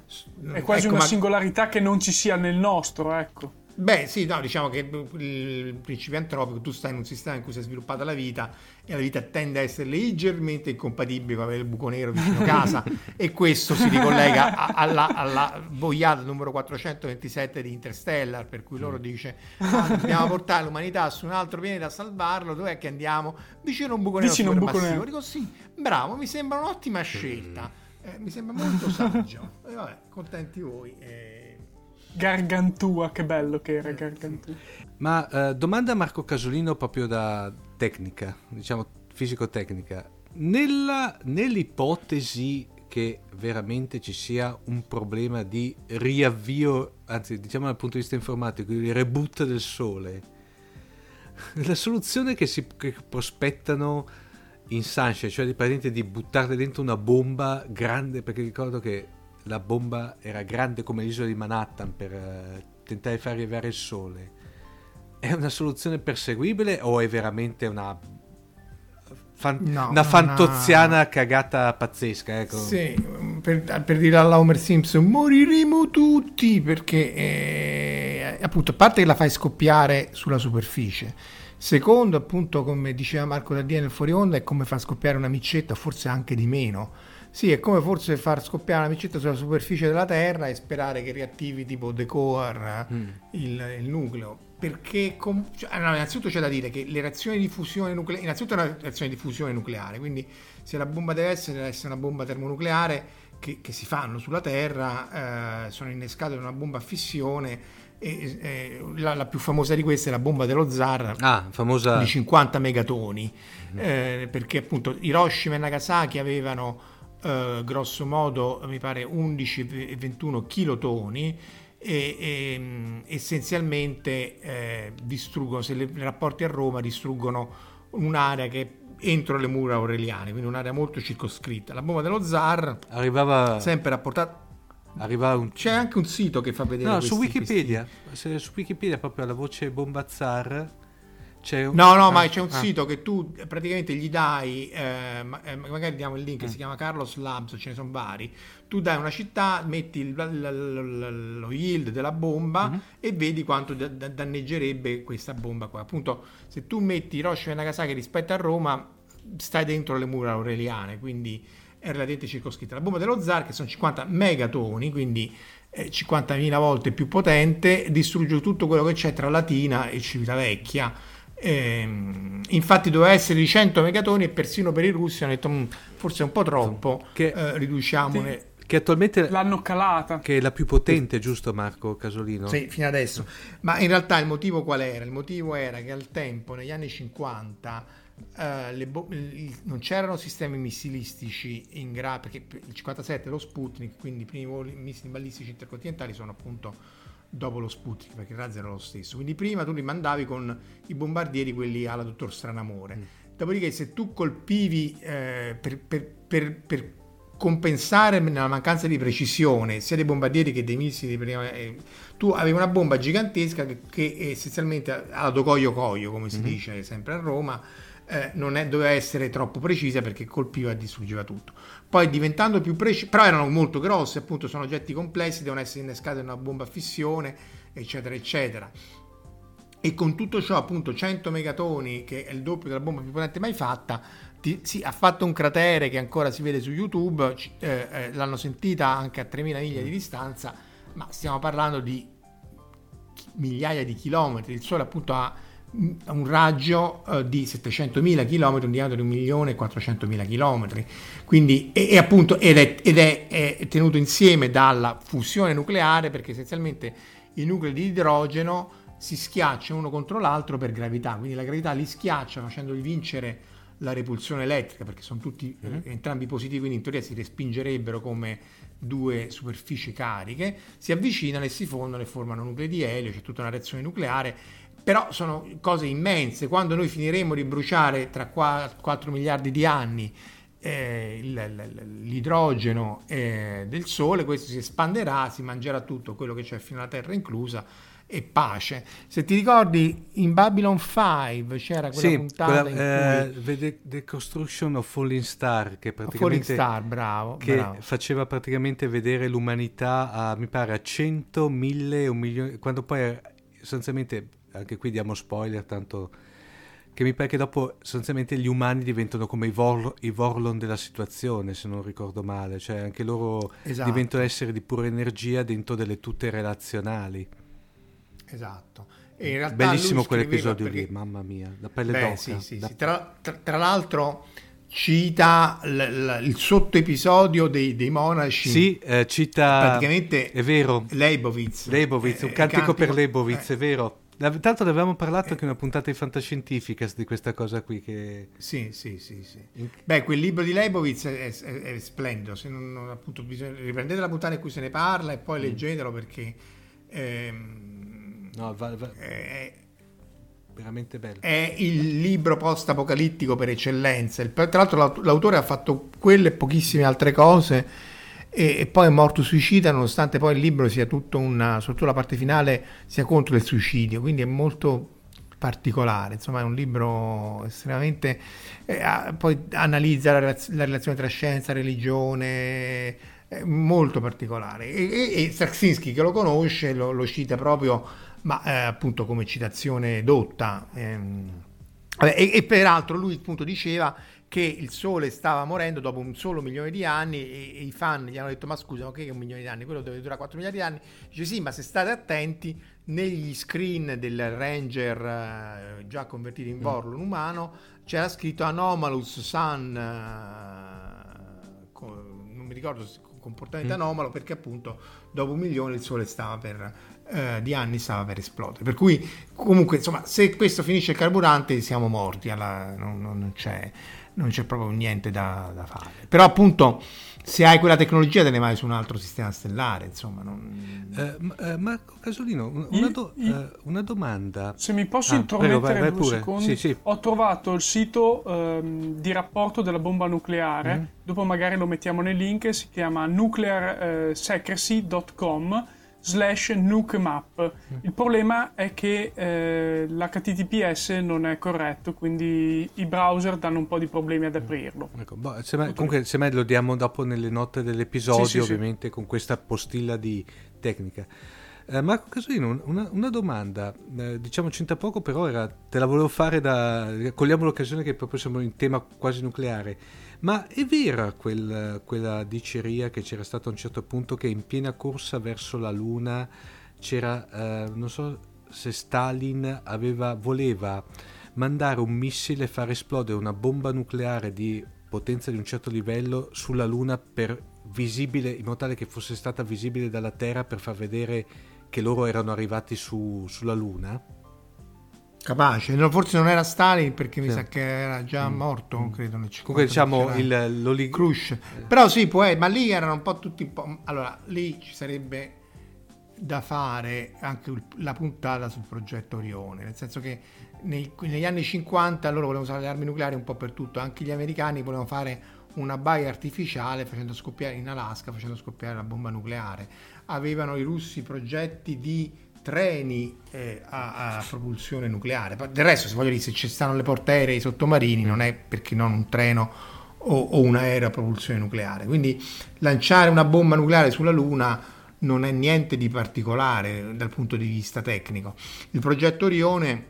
è quasi ecco, una ma... singolarità che non ci sia nel nostro, ecco. Beh, sì, no, diciamo che il principio antropico, tu stai in un sistema in cui si è sviluppata la vita e la vita tende a essere leggermente incompatibile con avere il buco nero vicino a casa e questo si ricollega a, alla, alla, boiata numero 427 di Interstellar, per cui loro mm. dice ah, dobbiamo portare l'umanità su un altro pianeta a salvarlo, dov'è che andiamo? Vicino a un buco nero vicino un buco nero. Dico sì, bravo, mi sembra un'ottima scelta, mm. eh, mi sembra molto saggio. E vabbè, contenti voi. Eh, Gargantua, che bello che era Gargantua. Ma eh, domanda a Marco Casolino proprio da tecnica, diciamo fisico-tecnica. Nella, nell'ipotesi che veramente ci sia un problema di riavvio, anzi diciamo dal punto di vista informatico, di reboot del Sole, la soluzione che si che prospettano in Sunshine, cioè di, di buttarle dentro una bomba grande, perché ricordo che la bomba era grande come l'isola di Manhattan per uh, tentare di far arrivare il sole. È una soluzione perseguibile o è veramente una, fan- no, una fantoziana una... cagata pazzesca? Ecco. Sì, per, per dire alla Homer Simpson, moriremo tutti perché eh, appunto, a parte che la fai scoppiare sulla superficie. Secondo, appunto, come diceva Marco Daddia nel fuori onda, è come far scoppiare una micetta, forse anche di meno sì, è come forse far scoppiare una micetta sulla superficie della Terra e sperare che riattivi tipo The Core mm. il, il, nucleo. Perché, com- cioè, no, innanzitutto c'è da dire che le reazioni di fusione nucleare, innanzitutto è una reazione di fusione nucleare, quindi se la bomba deve essere, deve essere una bomba termonucleare che, che si fanno sulla Terra, eh, sono innescate da una bomba a fissione. E, eh, la, la, più famosa di queste è la bomba dello zar ah, famosa... di 50 megatoni, mm. eh, perché appunto Hiroshima e Nagasaki avevano eh, grosso modo mi pare 11 e 21 kilotoni e, e mm, essenzialmente eh, distruggono, se le, i rapporti a Roma distruggono un'area che è entro le mura aureliane, quindi un'area molto circoscritta. La bomba dello zar arrivava sempre rapportata un... C'è anche un sito che fa vedere. No, su Wikipedia. Se, su Wikipedia proprio la voce bomba zar un... No, no, ah, ma c'è un ah. sito che tu praticamente gli dai, eh, eh magari diamo il link, mm. si chiama Carlos Labs, ce ne sono vari. Tu dai una città, metti il, l, lo yield della bomba mm-hmm. e vedi quanto da, da, danneggerebbe questa bomba qua. Appunto, se tu metti Hiroshima e Nagasaki rispetto a Roma, stai dentro le mura aureliane, quindi è relativamente circoscritta. La bomba dello zar, che sono 50 megatoni, quindi 50.000 volte più potente, distrugge tutto quello che c'è tra Latina e Civitavecchia eh, infatti doveva essere di 100 megatoni e persino per i russi hanno detto mm, forse è un po' troppo, che, eh, riduciamone. Che attualmente l'hanno calata. Che è la più potente, giusto Marco Casolino? Sì, fino adesso. Ma in realtà il motivo qual era? Il motivo era che al tempo, negli anni 50, eh, bo- non c'erano sistemi missilistici in grado, perché il 57 lo Sputnik, quindi i primi missili balistici intercontinentali sono appunto dopo lo Sputnik, perché il razzo era lo stesso. Quindi prima tu li mandavi con i bombardieri, quelli alla dottor Stranamore. Mm. Dopodiché se tu colpivi eh, per, per, per, per, compensare la mancanza di precisione sia dei bombardieri che dei missili, prima, eh, tu avevi una bomba gigantesca che, che essenzialmente alla docoio coio, come si mm-hmm. dice sempre a Roma, eh, non è, doveva essere troppo precisa perché colpiva e distruggeva tutto. Poi diventando più precisi, però erano molto grossi, appunto sono oggetti complessi, devono essere innescati in una bomba a fissione, eccetera, eccetera. E con tutto ciò, appunto, 100 megatoni, che è il doppio della bomba più potente mai fatta, ti, sì, ha fatto un cratere che ancora si vede su YouTube, eh, eh, l'hanno sentita anche a 3000 miglia di distanza, ma stiamo parlando di migliaia di chilometri. Il Sole appunto ha un raggio uh, di 700.000 km, un diametro di 1.400.000 km. Quindi, e, e appunto, ed, è, ed è, è, tenuto insieme dalla fusione nucleare perché essenzialmente i nuclei di idrogeno si schiacciano uno contro l'altro per gravità, quindi la gravità li schiaccia facendoli vincere la repulsione elettrica perché sono tutti mm-hmm. eh, entrambi positivi, quindi in teoria si respingerebbero come due superfici cariche, si avvicinano e si fondono e formano nuclei di elio, c'è tutta una reazione nucleare però sono cose immense. Quando noi finiremo di bruciare tra 4 miliardi di anni eh, l'idrogeno eh, del Sole, questo si espanderà, si mangerà tutto quello che c'è fino alla Terra inclusa e pace. Se ti ricordi, in Babylon 5 c'era quella sì, puntata quella, in cui... uh, The Construction of Falling Star, che praticamente... Falling Star, bravo. Che bravo. faceva praticamente vedere l'umanità a, mi pare, a 100, 1000, un milione... Quando poi sostanzialmente anche qui diamo spoiler, tanto che mi pare che dopo sostanzialmente gli umani diventano come i, vor, i Vorlon della situazione, se non ricordo male, cioè anche loro esatto. diventano esseri di pura energia dentro delle tutte relazionali. Esatto. Bellissimo quell'episodio perché... lì, mamma mia, la pelle Beh, d'oca. Sì, sì, da... sì. Tra, tra, tra, l'altro cita l, l, il sottoepisodio dei, dei monaci. Sì, eh, cita... Praticamente... È vero. Leibovitz. Leibovitz, eh, un cantico, cantico per Leibovitz, eh. è vero tanto ne avevamo parlato anche in una puntata di Fantascientificas di questa cosa qui. Che... Sì, sì, sì. sì. Beh, quel libro di Leibovitz è, è, è splendido. Se non, non, appunto, bisogna, riprendete la puntata in cui se ne parla e poi mm. leggetelo perché. Ehm, no, va, va. È, veramente bello. È il libro post-apocalittico per eccellenza. Tra l'altro, l'autore ha fatto quelle e pochissime altre cose e, e, poi è morto suicida nonostante poi il libro sia tutto una, soprattutto la parte finale sia contro il suicidio, quindi è molto particolare, insomma è un libro estremamente... Eh, poi analizza la, la, relazione tra scienza e religione, è molto particolare. E, e, e Straczynski che lo conosce lo, lo cita proprio, ma eh, appunto come citazione dotta. Ehm, e, e peraltro lui appunto diceva che il Sole stava morendo dopo un solo milione di anni e, e i fan gli hanno detto ma scusa, ma che è un milione di anni? Quello deve durare 4 miliardi di anni. Dice sì, ma se state attenti, negli screen del Ranger eh, già convertito in Vorlon mm. umano c'era scritto Anomalous Sun, eh, co- non mi ricordo se comportamento mm. anomalo perché appunto dopo un milione il Sole stava per eh, di anni stava per esplodere. Per cui, comunque, insomma, se questo finisce il carburante, siamo morti. Alla, non, non, c'è, non, c'è, proprio niente da, da, fare. Però, appunto, se hai quella tecnologia, te ne vai su un altro sistema stellare. Insomma, non... eh, eh, Marco Casolino, una, do, io, eh, una, domanda. Se mi posso ah, intromettere prego, vai, vai due secondi, sì, sì. ho trovato il sito ehm, di rapporto della bomba nucleare. Mm. Dopo, magari lo mettiamo nei link. Si chiama nuclearsecrecy.com slash nuke map. Il problema è che eh, l'HTTPS non è corretto, quindi i browser danno un po' di problemi ad aprirlo. Ecco, boh, semmai, comunque semmai lo diamo dopo nelle note dell'episodio, sì, sì, ovviamente sì. con questa postilla di tecnica. Eh, Marco Casolino, una, una domanda, eh, diciamo c'entra poco, però era, te la volevo fare da... cogliamo l'occasione che proprio siamo in tema quasi nucleare. Ma è vera quel, quella diceria che c'era stata a un certo punto che in piena corsa verso la Luna c'era, eh, non so se Stalin aveva, voleva mandare un missile e far esplodere una bomba nucleare di potenza di un certo livello sulla Luna per visibile, in modo tale che fosse stata visibile dalla Terra per far vedere che loro erano arrivati su, sulla Luna? Capace, no, forse non era Stalin perché sì. mi sa che era già mm. morto, mm. credo. Nel Comunque diciamo il, l'oli... Crush. Eh. Però sì, può, ma lì erano un po' tutti un po'... Allora, lì ci sarebbe da fare anche la puntata sul progetto Orione, nel senso che nei, negli anni 50 loro volevano usare le armi nucleari un po' per tutto, anche gli americani volevano fare una baia artificiale facendo scoppiare in Alaska, facendo scoppiare la bomba nucleare. Avevano i russi progetti di treni eh, a, a, propulsione nucleare. Del resto, se voglio dire, se ci stanno le portaerei sottomarini, non è perché non un treno o, o un aereo a propulsione nucleare. Quindi lanciare una bomba nucleare sulla Luna non è niente di particolare dal punto di vista tecnico. Il progetto Orione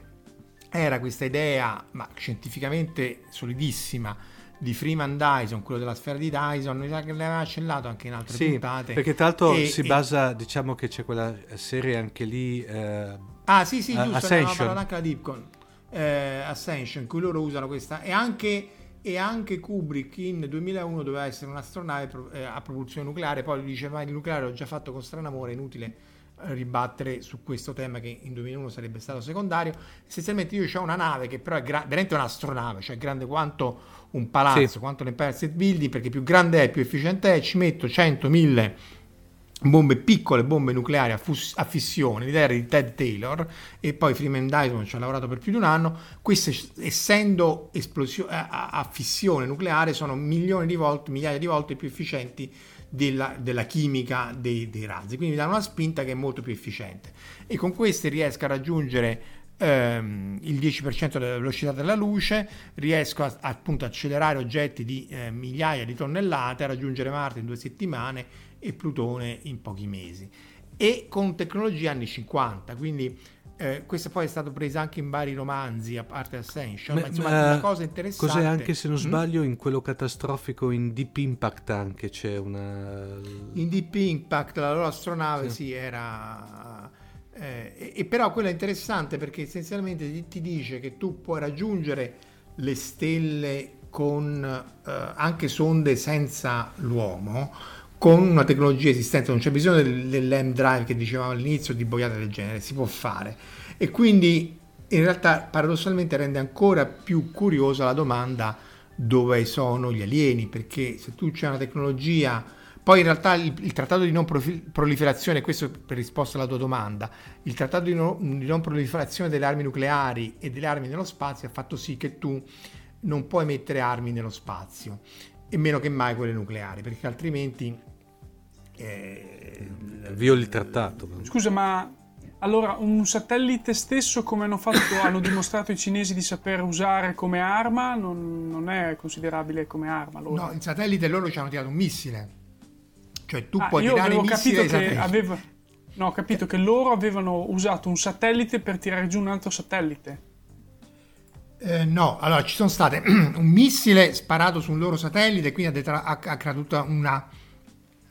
era questa idea, ma scientificamente solidissima, di Freeman Dyson, quello della sfera di Dyson, mi sa che l'aveva accellato anche in altre sì, puntate. Perché tra l'altro e, si e... basa, diciamo che c'è quella serie anche lì. Eh, ah, sì, sì, giusto, Ascension. anche la Deepcon. eh, Ascension in cui loro usano questa e anche, e anche Kubrick in 2001 doveva essere un'astronave eh, a propulsione nucleare poi lui dice ma il nucleare l'ho già fatto con Stranamore è inutile eh, ribattere su questo tema che in 2001 sarebbe stato secondario essenzialmente io ho una nave che però è gra- veramente un'astronave cioè grande quanto un palazzo Sì. quanto l'Empire State Building perché più grande è più efficiente è ci metto 100 1000 bombe piccole, bombe nucleari a, fus- a fissione, l'idea era di Ted Taylor e poi Freeman Dyson ci ha lavorato per più di un anno, queste essendo esplosio- a-, a- fissione nucleare sono milioni di volte, migliaia di volte più efficienti della, della chimica dei, dei razzi, quindi mi danno una spinta che è molto più efficiente. E con queste riesco a raggiungere ehm, il 10% della velocità della luce, riesco a, appunto a accelerare oggetti di eh, migliaia di tonnellate, a raggiungere Marte in due settimane e Plutone in pochi mesi e con tecnologie anni 50 quindi eh, questa poi è stata presa anche in vari romanzi a parte Ascension ma, Ma- insomma ma una cosa interessante Cos'è anche se non Mm? sbaglio in quello catastrofico in Deep Impact anche c'è una... in Deep Impact la loro astronave Sì. sì, era eh, e, e però quello è interessante perché essenzialmente ti, ti dice che tu puoi raggiungere le stelle con eh, anche sonde senza l'uomo con una tecnologia esistente non c'è bisogno del, dell'M drive che dicevamo all'inizio di boiate del genere si può fare. E quindi in realtà paradossalmente rende ancora più curiosa la domanda dove sono gli alieni perché se tu c'è una tecnologia poi in realtà il, il trattato di non profi- proliferazione, questo per risposta alla tua domanda, il trattato di, no- di non proliferazione delle armi nucleari e delle armi nello spazio ha fatto sì che tu non puoi mettere armi nello spazio, e meno che mai quelle nucleari, perché altrimenti... eh, Violi il trattato. Scusa, ma allora un satellite stesso, come hanno fatto, hanno dimostrato i cinesi di saper usare come arma, non, non è considerabile come arma. Allora. no, il satellite loro ci hanno tirato un missile, cioè tu Ah, puoi io tirare avevo missili che aveva... No, ho capito che loro avevano usato un satellite per tirare giù un altro satellite. Eh, no, allora ci sono state un missile sparato su un loro satellite, quindi ha, detra- ha, ha creato una,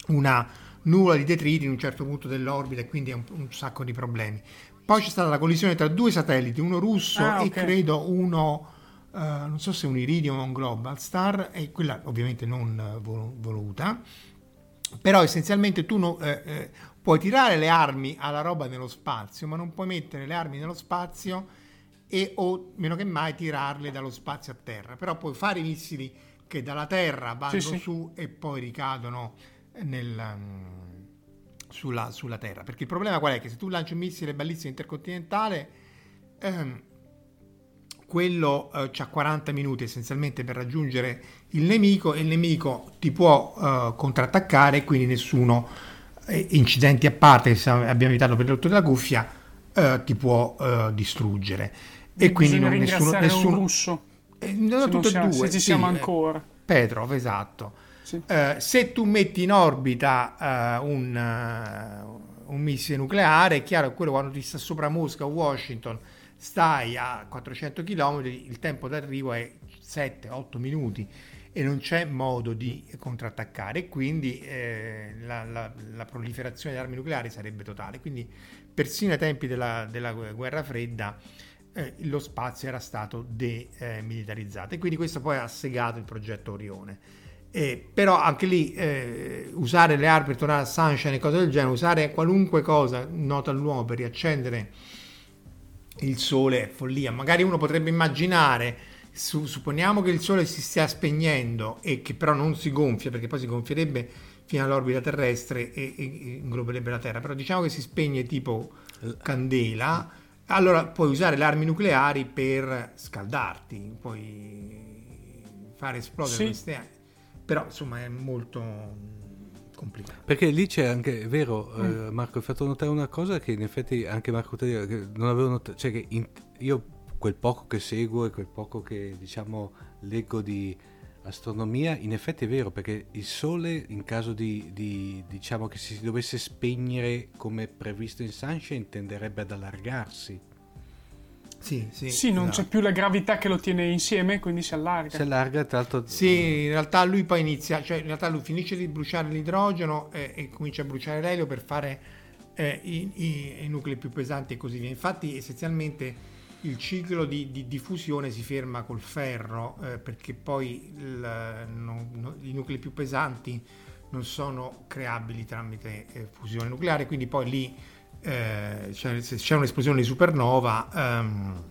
una nuvola di detriti in un certo punto dell'orbita e quindi un, un sacco di problemi. Poi c'è stata la collisione tra due satelliti, uno russo Ah, e ok. credo uno, eh, non so se un Iridium o un Global Star, e quella ovviamente non vol- voluta, però essenzialmente tu no- eh, eh, puoi tirare le armi alla roba nello spazio, ma non puoi mettere le armi nello spazio e o meno che mai tirarle dallo spazio a terra. Però puoi fare i missili che dalla terra vanno Sì, sì. su e poi ricadono nel, mm, sulla, sulla terra. Perché il problema qual è? Che se tu lanci un missile ballissimo intercontinentale, ehm, quello ha 40 minuti essenzialmente per raggiungere il nemico e il nemico ti può eh, contrattaccare quindi nessuno, eh, incidenti a parte, se abbiamo evitato per il rotto della cuffia, eh, ti può eh, distruggere. E quindi non, nessuno, nessuno russo. eh, no, tutte e due, se ci sì, siamo eh, ancora. Petrov, esatto. Sì. Eh, se tu metti in orbita eh, un, eh, un missile nucleare, è chiaro che quello quando ti sta sopra Mosca o Washington stai a 400 km, il tempo d'arrivo è 7-8 minuti e non c'è modo di contrattaccare quindi eh, la, la- la proliferazione di armi nucleari sarebbe totale. Quindi persino ai tempi della, della guerra fredda eh, lo spazio era stato demilitarizzato e quindi questo poi ha segato il progetto Orione. Eh, però anche lì eh, usare le armi per tornare a Sunshine e cose del genere, usare qualunque cosa nota all'uomo per riaccendere il sole è follia. Magari uno potrebbe immaginare, su- supponiamo che il sole si stia spegnendo e che però non si gonfia, perché poi si gonfierebbe fino all'orbita terrestre e, e ingloberebbe la Terra, però diciamo che si spegne tipo candela, allora puoi usare le armi nucleari per scaldarti, puoi fare esplodere Sì. queste però insomma è molto complicato. Perché lì c'è anche, è vero, Mm. eh, Marco, hai fatto notare una cosa che in effetti anche Marco che non avevo notato, cioè che in- io quel poco che seguo e quel poco che diciamo leggo di astronomia, in effetti è vero, perché il Sole in caso di, di- diciamo che si dovesse spegnere come previsto in Sunshine tenderebbe ad allargarsi. Sì, sì. Sì, non esatto. c'è più la gravità che lo tiene insieme, quindi si allarga. Si allarga, tra l'altro... Sì, in realtà lui poi inizia, cioè in realtà lui finisce di bruciare l'idrogeno e, e comincia a bruciare l'elio per fare eh, i, i- i nuclei più pesanti e così via. Infatti, essenzialmente, il ciclo di, di diffusione si ferma col ferro eh, perché poi il, no, no, i nuclei più pesanti non sono creabili tramite eh, fusione nucleare, quindi poi lì eh, se c'è un'esplosione di supernova ehm,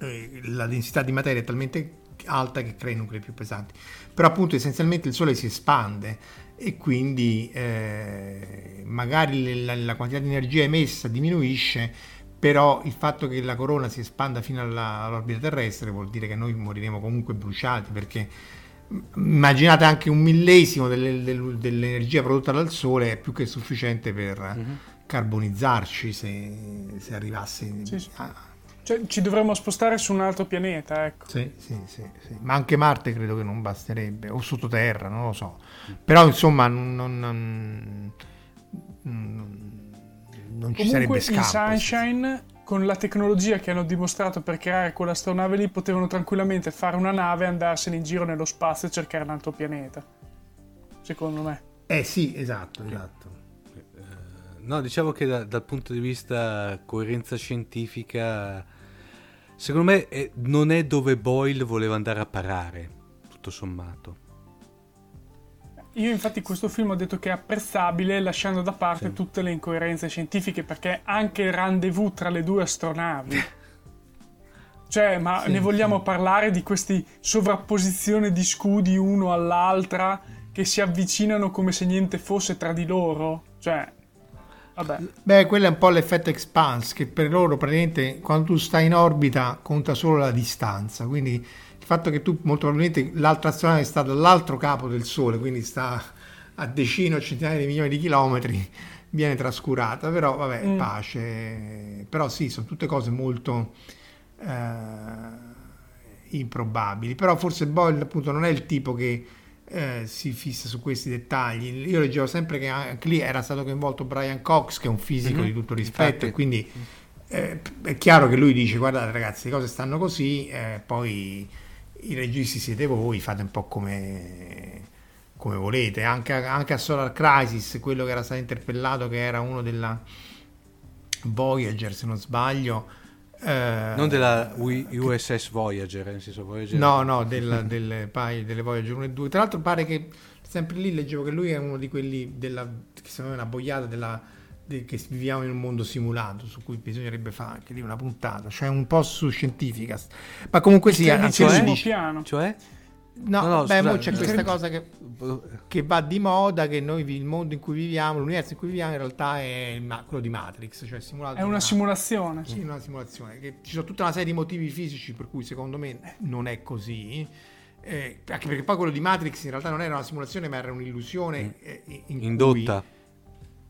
eh, la densità di materia è talmente alta che crea i nuclei più pesanti. Però appunto essenzialmente il Sole si espande e quindi eh, magari la, la quantità di energia emessa diminuisce, però il fatto che la corona si espanda fino alla, all'orbita terrestre vuol dire che noi moriremo comunque bruciati perché immaginate anche un millesimo delle, del, dell'energia prodotta dal Sole è più che sufficiente per mm-hmm. Carbonizzarci se, se arrivasse sì, sì. a cioè, ci dovremmo spostare su un altro pianeta, ecco. Sì, sì, sì, sì, Ma anche Marte credo che non basterebbe, o sottoterra, non lo so. Però insomma non, non, non, non ci sarebbe scampo. in Sunshine, con la tecnologia che hanno dimostrato per creare quell'astronave lì, potevano tranquillamente fare una nave e andarsene in giro nello spazio e cercare un altro pianeta. Secondo me. Eh sì, esatto, esatto. Eh, no, diciamo che da, dal punto di vista coerenza scientifica Secondo me è, non è dove Boyle voleva andare a parare, tutto sommato. Io infatti questo film ho detto che è apprezzabile lasciando da parte sì. tutte le incoerenze scientifiche perché anche il rendezvous tra le due astronavi. cioè, ma sì, ne vogliamo sì. parlare di queste sovrapposizioni di scudi uno all'altra che si avvicinano come se niente fosse tra di loro? Cioè, Vabbè. Beh, quello è un po' l'effetto expanse, che per loro praticamente quando tu stai in orbita conta solo la distanza, quindi il fatto che tu molto probabilmente l'altra astronave sta dall'altro capo del Sole, quindi sta a decine o centinaia di milioni di chilometri, viene trascurata, però vabbè, mm. pace. Però sì, sono tutte cose molto eh, improbabili, però forse Boyle appunto non è il tipo che eh, si fissa su questi dettagli. Io leggevo sempre che anche lì era stato coinvolto Brian Cox, che è un fisico mm-hmm. di tutto rispetto, Infatti. e quindi eh, è chiaro che lui dice: Guardate, ragazzi, le cose stanno così, eh, poi i registi siete voi, fate un po' come, come volete. Anche, anche, a Solar Crisis, quello che era stato interpellato, che era uno della Voyager, se non sbaglio eh, non della USS Voyager, nel senso Voyager. No, no, del, delle, pai, delle Voyager 1 e 2. Tra l'altro pare che sempre lì leggevo che lui è uno di quelli della, che secondo me è una boiata della, de, che viviamo in un mondo simulato su cui bisognerebbe fare anche lì una puntata, cioè un po' su scientifica. Ma comunque sia, cioè, piano. Cioè? No, no, no beh, scusate, c'è questa cosa che, che, va di moda, che noi il mondo in cui viviamo, l'universo in cui viviamo in realtà è quello di Matrix, cioè simulato. È una, una simulazione. Sì, una simulazione. Che ci sono tutta una serie di motivi fisici per cui secondo me non è così. Eh, anche perché poi quello di Matrix in realtà non era una simulazione, ma era un'illusione mm. eh, in indotta.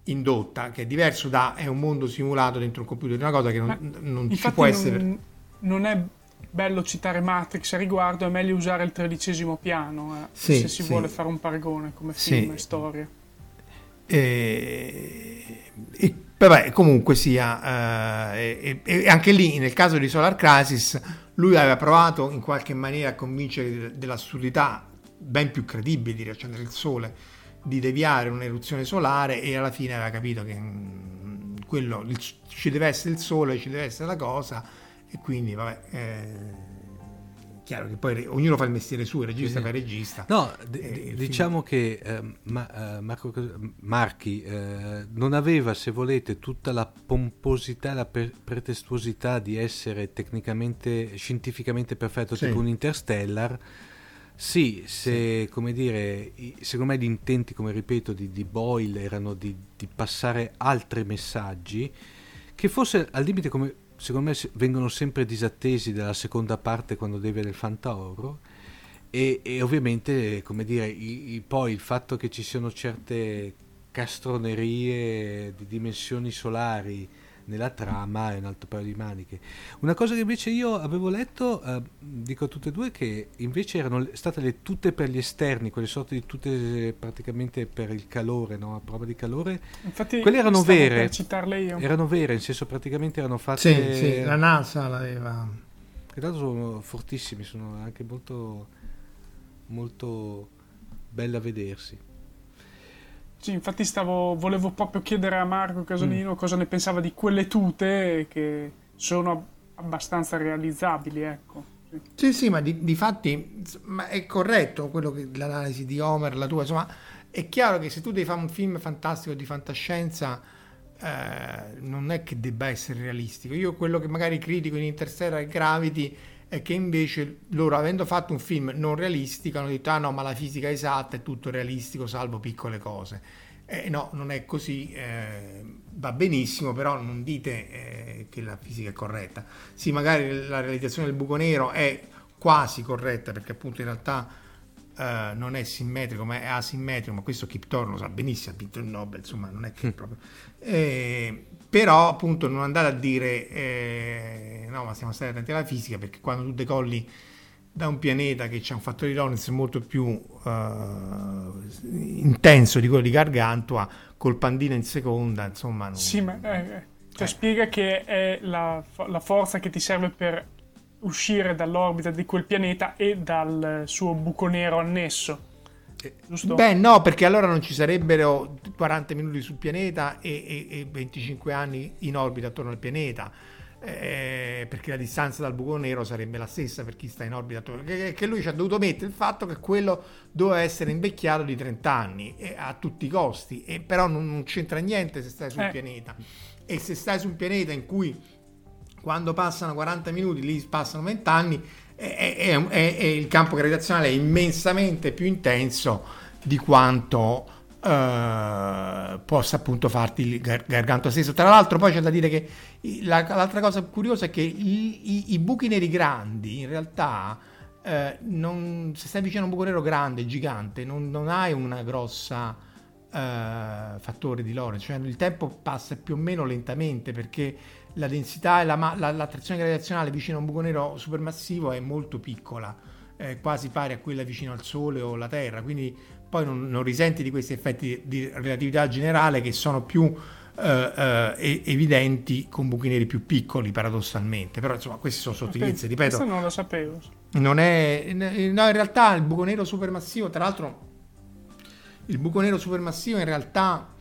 indotta, che è diverso da è un mondo simulato dentro un computer, è una cosa che non, non ci può essere. Non, non è bello citare Matrix a riguardo, è meglio usare il tredicesimo piano eh, sì, se si sì. vuole fare un paragone come film sì. e storia. E, e vabbè, comunque sia, eh, e, anche lì nel caso di Solar Crisis, lui aveva provato in qualche maniera a convincere dell'assurdità ben più credibile di riaccendere il sole, di deviare un'eruzione solare e alla fine aveva capito che mm, quello, ci deve essere il sole, ci deve essere la cosa e quindi vabbè eh, chiaro che poi ognuno fa il mestiere suo il regista sì. fa il regista no d- diciamo film... che eh, ma, eh, Marco Marchi eh, non aveva se volete tutta la pomposità la pre- pretestuosità di essere tecnicamente scientificamente perfetto sì. tipo un Interstellar sì, se, sì. come dire, secondo me gli intenti, come ripeto, di, di Boyle erano di, di passare altri messaggi, che forse al limite come secondo me vengono sempre disattesi dalla seconda parte quando deve del Fantauro e, e ovviamente come dire i, i, poi il fatto che ci siano certe castronerie di dimensioni solari nella trama è un altro paio di maniche. Una cosa che invece io avevo letto, eh, dico a tutte e due, che invece erano state le tute per gli esterni, quelle sorte di tute praticamente per il calore, no? a prova di calore. Infatti, quelle erano vere. Per citarle io. Erano vere, nel senso praticamente erano fatte... Sì, sì, la NASA l'aveva. Che tanto sono fortissimi, sono anche molto, molto belle a vedersi. Sì, infatti stavo, volevo proprio chiedere a Marco Casolino mm. cosa ne pensava di quelle tute che sono abbastanza realizzabili, ecco. Sì, sì, ma di, di fatti ma è corretto quello che l'analisi di Homer, la tua, insomma, è chiaro che se tu devi fare un film fantastico di fantascienza, eh, non è che debba essere realistico. Io quello che magari critico in Interstellar e Gravity è che invece loro, avendo fatto un film non realistico, hanno detto: ah no, ma la fisica è esatta è tutto realistico, salvo piccole cose. Eh, no, non è così, eh, va benissimo, però non dite eh, che la fisica è corretta. Sì, magari la realizzazione del buco nero è quasi corretta, perché appunto in realtà eh, non è simmetrico, ma è asimmetrico, ma questo Kip Thorne lo sa benissimo, ha vinto il Nobel, insomma, non è che mm. proprio... Eh, però appunto non andare a dire eh, no, ma stiamo stare attenti alla fisica, perché quando tu decolli da un pianeta che ha un fattore di Lorentz molto più uh, intenso di quello di Gargantua, col pandino in seconda, insomma... Non... Sì, ma eh, eh, cioè, spiega che è la, la, forza che ti serve per uscire dall'orbita di quel pianeta e dal suo buco nero annesso. Giusto? Beh, no, perché allora non ci sarebbero 40 minuti sul pianeta e, e, e 25 anni in orbita attorno al pianeta eh, perché la distanza dal buco nero sarebbe la stessa per chi sta in orbita che, che lui ci ha dovuto mettere il fatto che quello doveva essere invecchiato di 30 anni e, a tutti i costi e però non, non c'entra niente se stai sul eh. pianeta e se stai su un pianeta in cui quando passano 40 minuti lì passano 20 anni è, è, è, il campo gravitazionale è immensamente più intenso di quanto Uh, possa appunto farti il gar- gargantua stesso. Tra l'altro, poi c'è da dire che la, l'altra cosa curiosa è che i, i, i buchi neri grandi in realtà. Uh, non, se stai vicino a un buco nero grande, gigante, non, non hai una grossa uh, fattore di Lorentz, cioè il tempo passa più o meno lentamente perché la densità e la, la, l'attrazione gravitazionale vicino a un buco nero supermassivo è molto piccola, è quasi pari a quella vicino al Sole o alla Terra, quindi poi non, non risenti di questi effetti di relatività generale che sono più eh, eh, evidenti con buchi neri più piccoli paradossalmente. Però insomma queste sono sottigliezze ripeto. questo non lo sapevo. Non è no in realtà il buco nero supermassivo tra l'altro il buco nero supermassivo in realtà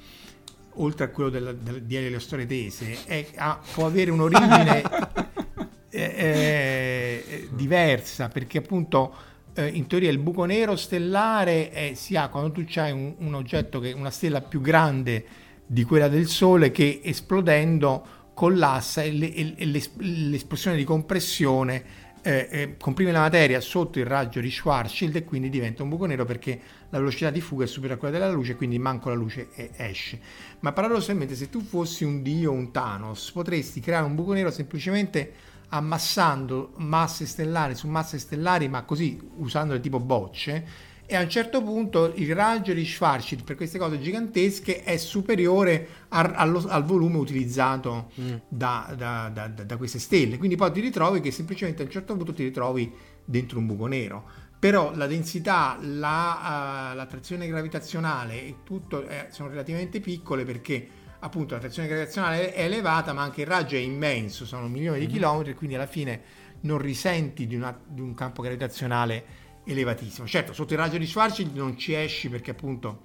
oltre a quello del, del, di Elio Storie Tese è, ha, può avere un'origine eh, eh, diversa perché appunto eh, in teoria il buco nero stellare è, si ha quando tu hai un, un, oggetto che una stella più grande di quella del Sole che esplodendo collassa e, le, e, e l'esplosione di compressione eh, eh, comprime la materia sotto il raggio di Schwarzschild e quindi diventa un buco nero perché la velocità di fuga è superiore a quella della luce quindi manco la luce esce. Ma paradossalmente se tu fossi un dio un Thanos potresti creare un buco nero semplicemente ammassando masse stellari su masse stellari, ma così usandole tipo bocce, e a un certo punto il raggio di Schwarzschild per queste cose gigantesche è superiore a, allo, al volume utilizzato mm. da, da, da, da, queste stelle. Quindi poi ti ritrovi che semplicemente a un certo punto ti ritrovi dentro un buco nero. Però la densità, la, uh, l'attrazione gravitazionale e tutto eh, sono relativamente piccole perché appunto la trazione gravitazionale è elevata, ma anche il raggio è immenso, sono milioni di mm-hmm. chilometri, quindi alla fine non risenti di, una, di, un campo gravitazionale elevatissimo. Certo, sotto il raggio di Schwarzschild non ci esci perché appunto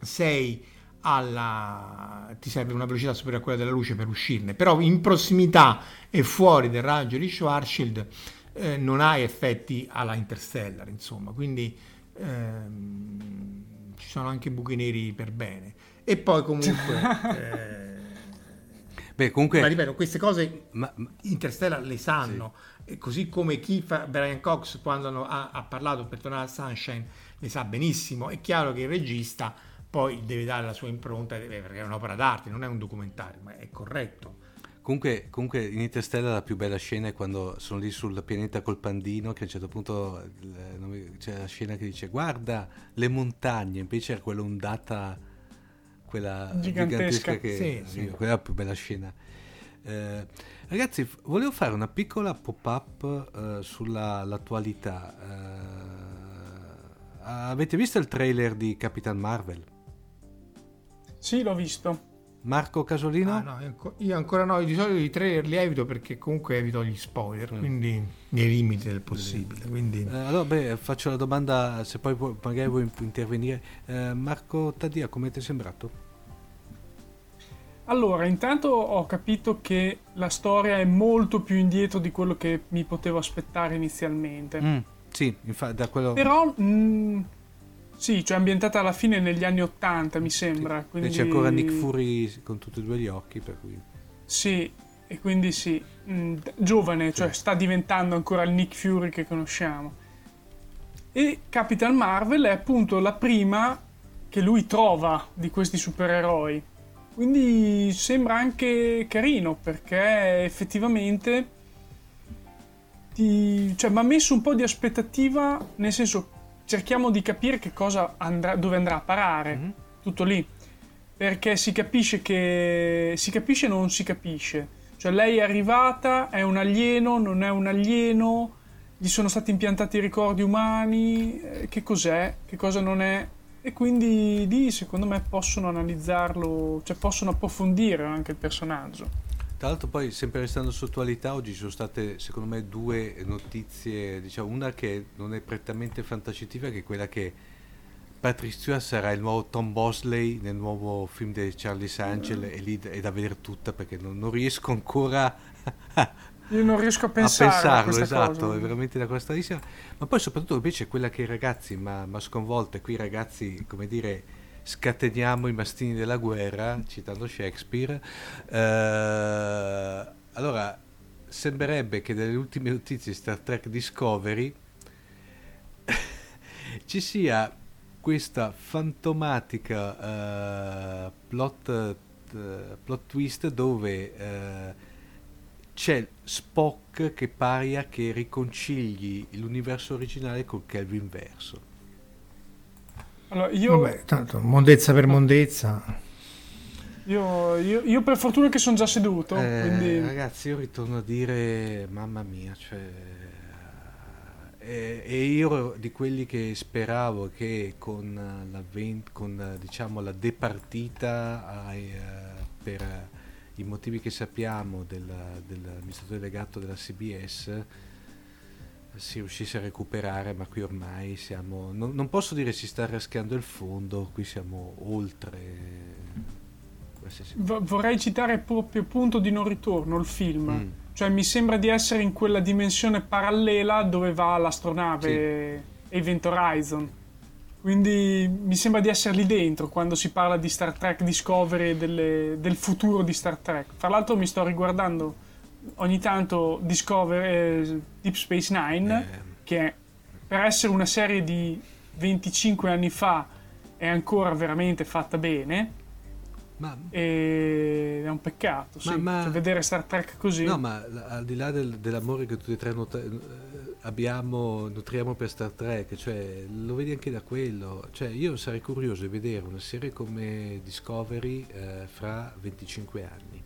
sei alla ti serve una velocità superiore a quella della luce per uscirne, però in prossimità e fuori del raggio di Schwarzschild eh, non hai effetti alla interstellar, insomma, quindi ehm, ci sono anche buchi neri per bene. E poi comunque... eh, Beh, comunque... Ma ripeto, queste cose ma, ma, Interstellar le sanno, sì. Così come chi fa Brian Cox quando ha, ha, parlato per tornare a Sunshine le sa benissimo. È chiaro che il regista poi deve dare la sua impronta, perché è un'opera d'arte, non è un documentario, ma è corretto. Comunque, comunque, in Interstellar la più bella scena è quando sono lì sul pianeta col pandino che a un certo punto c'è la scena che dice guarda le montagne, invece era quella ondata quella gigantesca, gigantesca che sì, sì. quella è la più bella scena. Eh, ragazzi, volevo fare una piccola pop-up eh, sull'attualità. Eh, avete visto il trailer di Capitan Marvel? Sì, l'ho visto. Marco Casolino? Ah, no, io ancora no, di solito i trailer li evito perché comunque evito gli spoiler, mm. quindi nei limiti del possibile. Quindi... Eh, allora, beh, faccio la domanda, se poi magari vuoi intervenire. Eh, Marco Tadia, come ti è sembrato? Allora, intanto ho capito che la storia è molto più indietro di quello che mi potevo aspettare inizialmente. Mm, sì, infatti, da quello... Però, mm, sì, cioè ambientata alla fine negli anni Ottanta, mi sembra. Sì. Quindi... E c'è ancora Nick Fury con tutti e due gli occhi, per cui... Sì, e quindi sì, mm, giovane, cioè sta diventando ancora il Nick Fury che conosciamo. E Capital Marvel è appunto la prima che lui trova di questi supereroi. Quindi sembra anche carino perché effettivamente ti, cioè, mi ha messo un po' di aspettativa, nel senso cerchiamo di capire che cosa andrà, dove andrà a parare, mm-hmm. tutto lì. Perché si capisce che si capisce non si capisce. Cioè lei è arrivata, è un alieno, non è un alieno, gli sono stati impiantati ricordi umani, eh, che cos'è, che cosa non è e quindi lì secondo me possono analizzarlo, cioè possono approfondire anche il personaggio. Tra l'altro poi sempre restando su attualità oggi ci sono state secondo me due notizie, diciamo una che non è prettamente fantascientifica che è quella che Patrick Stewart sarà il nuovo Tom Bosley nel nuovo film di Charlie Angel mm. e lì è da vedere tutta perché non, non riesco ancora io non riesco a pensare a pensarlo, a esatto, cosa. è veramente una cosa stranissima. Ma poi soprattutto invece quella che i ragazzi mi ha sconvolto, e qui ragazzi, come dire, scateniamo i mastini della guerra, citando Shakespeare. Eh, allora, sembrerebbe che dalle ultime notizie di Star Trek Discovery ci sia questa fantomatica uh, plot, uh, plot twist dove uh, c'è Spock che paria che riconcili l'universo originale col Kelvin verso. Allora, io... Vabbè, tanto, mondezza per mondezza. Io, io, io per fortuna che sono già seduto. Eh, quindi... Ragazzi, io ritorno a dire, mamma mia, cioè... E, e io di quelli che speravo che con la, con, diciamo, la departita ai, uh, per i motivi che sappiamo del, dell'amministratore delegato della CBS si riuscisse a recuperare, ma qui ormai siamo. Non, non, posso dire si sta raschiando il fondo, qui siamo oltre. Vorrei citare proprio punto di non ritorno il film. Mm. Cioè, mi sembra di essere in quella dimensione parallela dove va l'astronave sì. Event Horizon quindi mi sembra di essere lì dentro quando si parla di Star Trek Discovery e delle, del futuro di Star Trek. Tra l'altro mi sto riguardando ogni tanto Discovery eh, Deep Space Nine, eh. che per essere una serie di 25 anni fa è ancora veramente fatta bene. Ma... E è un peccato, ma, sì. ma... Cioè, vedere Star Trek così. No, ma al di là del, dell'amore che tutti e tre not- abbiamo, nutriamo per Star Trek, cioè lo vedi anche da quello. Cioè, io sarei curioso di vedere una serie come Discovery eh, fra 25 anni.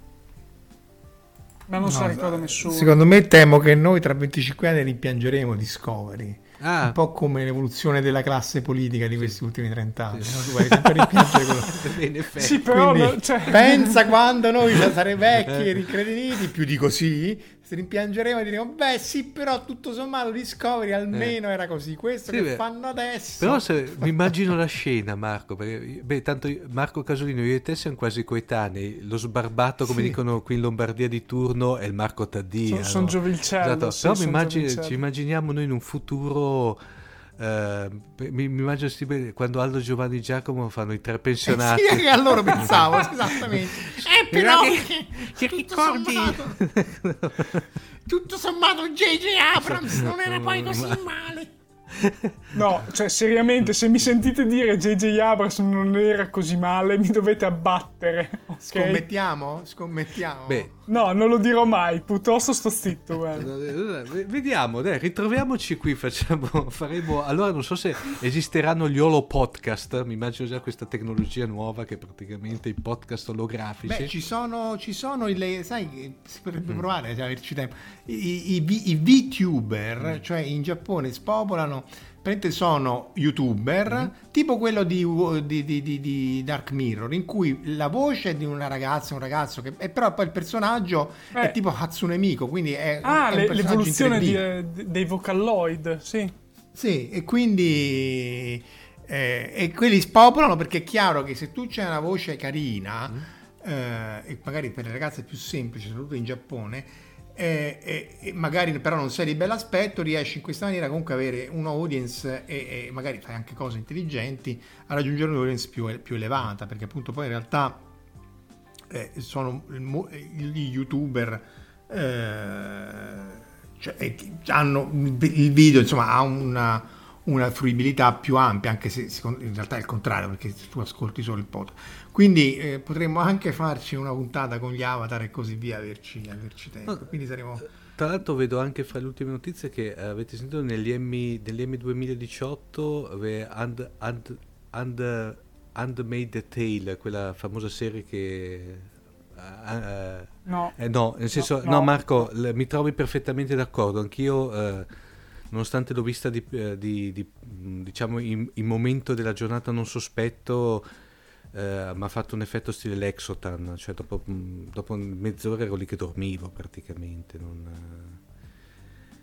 Ma non no, se la ricorda nessuno. Secondo me temo che noi tra 25 anni rimpiangeremo Discovery. Ah. Un po' come l'evoluzione della classe politica di questi ultimi 30 anni. Sì. No? Tu vai sempre rimpiangere quello. sì, però Quindi, cioè... pensa quando noi saremo vecchi e ricrediniti, più di così, si rimpiangeremo e diremo beh sì però tutto sommato Discovery almeno eh. era così questo sì, che beh. fanno adesso però se mi immagino la scena Marco perché beh tanto Marco Casolino io e te siamo quasi coetanei lo sbarbato come sì. dicono qui in Lombardia di turno è il Marco Taddia sono, no? sono giovincello esatto. però mi immagino, ci immaginiamo noi in un futuro Uh, mi, mi, immagino sti, quando Aldo Giovanni e Giacomo fanno i tre pensionati. Eh sì, a loro pensavo, esattamente. Eh, però, che, ti ricordi? Tutto sommato J.J. Abrams non era poi così male. No, cioè seriamente, se mi sentite dire J.J. Abrams non era così male, mi dovete abbattere. Okay? Scommettiamo? Scommettiamo. Beh. No, non lo dirò mai, piuttosto sto zitto. Guarda. Vediamo, dai, ritroviamoci qui, facciamo, faremo... Allora non so se esisteranno gli holo podcast, mi immagino già questa tecnologia nuova che è praticamente i podcast olografici. Beh, ci sono, ci sono i... sai, si potrebbe mm. provare, cioè, averci tempo. I, i, i VTuber, mm. cioè in Giappone spopolano sono youtuber mm-hmm. tipo quello di, di, di, di, Dark Mirror in cui la voce è di una ragazza un ragazzo che è però poi il personaggio eh. è tipo Hatsune Miku quindi è, ah, è l'evoluzione eh, dei Vocaloid sì sì e quindi eh, e quelli spopolano perché è chiaro che se tu c'hai una voce carina mm eh, e magari per le ragazze è più semplice, soprattutto in Giappone, eh, eh, magari però non sei di bell'aspetto, riesci in questa maniera comunque a avere un audience e, e, magari fai anche cose intelligenti a raggiungere un'audience più, più elevata, perché appunto poi in realtà eh, sono gli youtuber eh, cioè, eh, hanno il video insomma ha una, una fruibilità più ampia anche se in realtà è il contrario perché tu ascolti solo il podcast quindi eh, potremmo anche farci una puntata con gli avatar e così via averci, averci tempo no, quindi saremo tra l'altro vedo anche fra le ultime notizie che eh, avete sentito negli Emmy, negli Emmy 2018 and, and, and, Handmaid's Tale quella famosa serie che Uh, no. Eh, no, nel senso, no, no Marco, no. mi trovi perfettamente d'accordo. Anch'io, eh, nonostante l'ho vista di, eh, di, di, diciamo in, in, momento della giornata non sospetto, eh, mi ha fatto un effetto stile Lexotan. Cioè, dopo, dopo mezz'ora ero lì che dormivo praticamente. Non,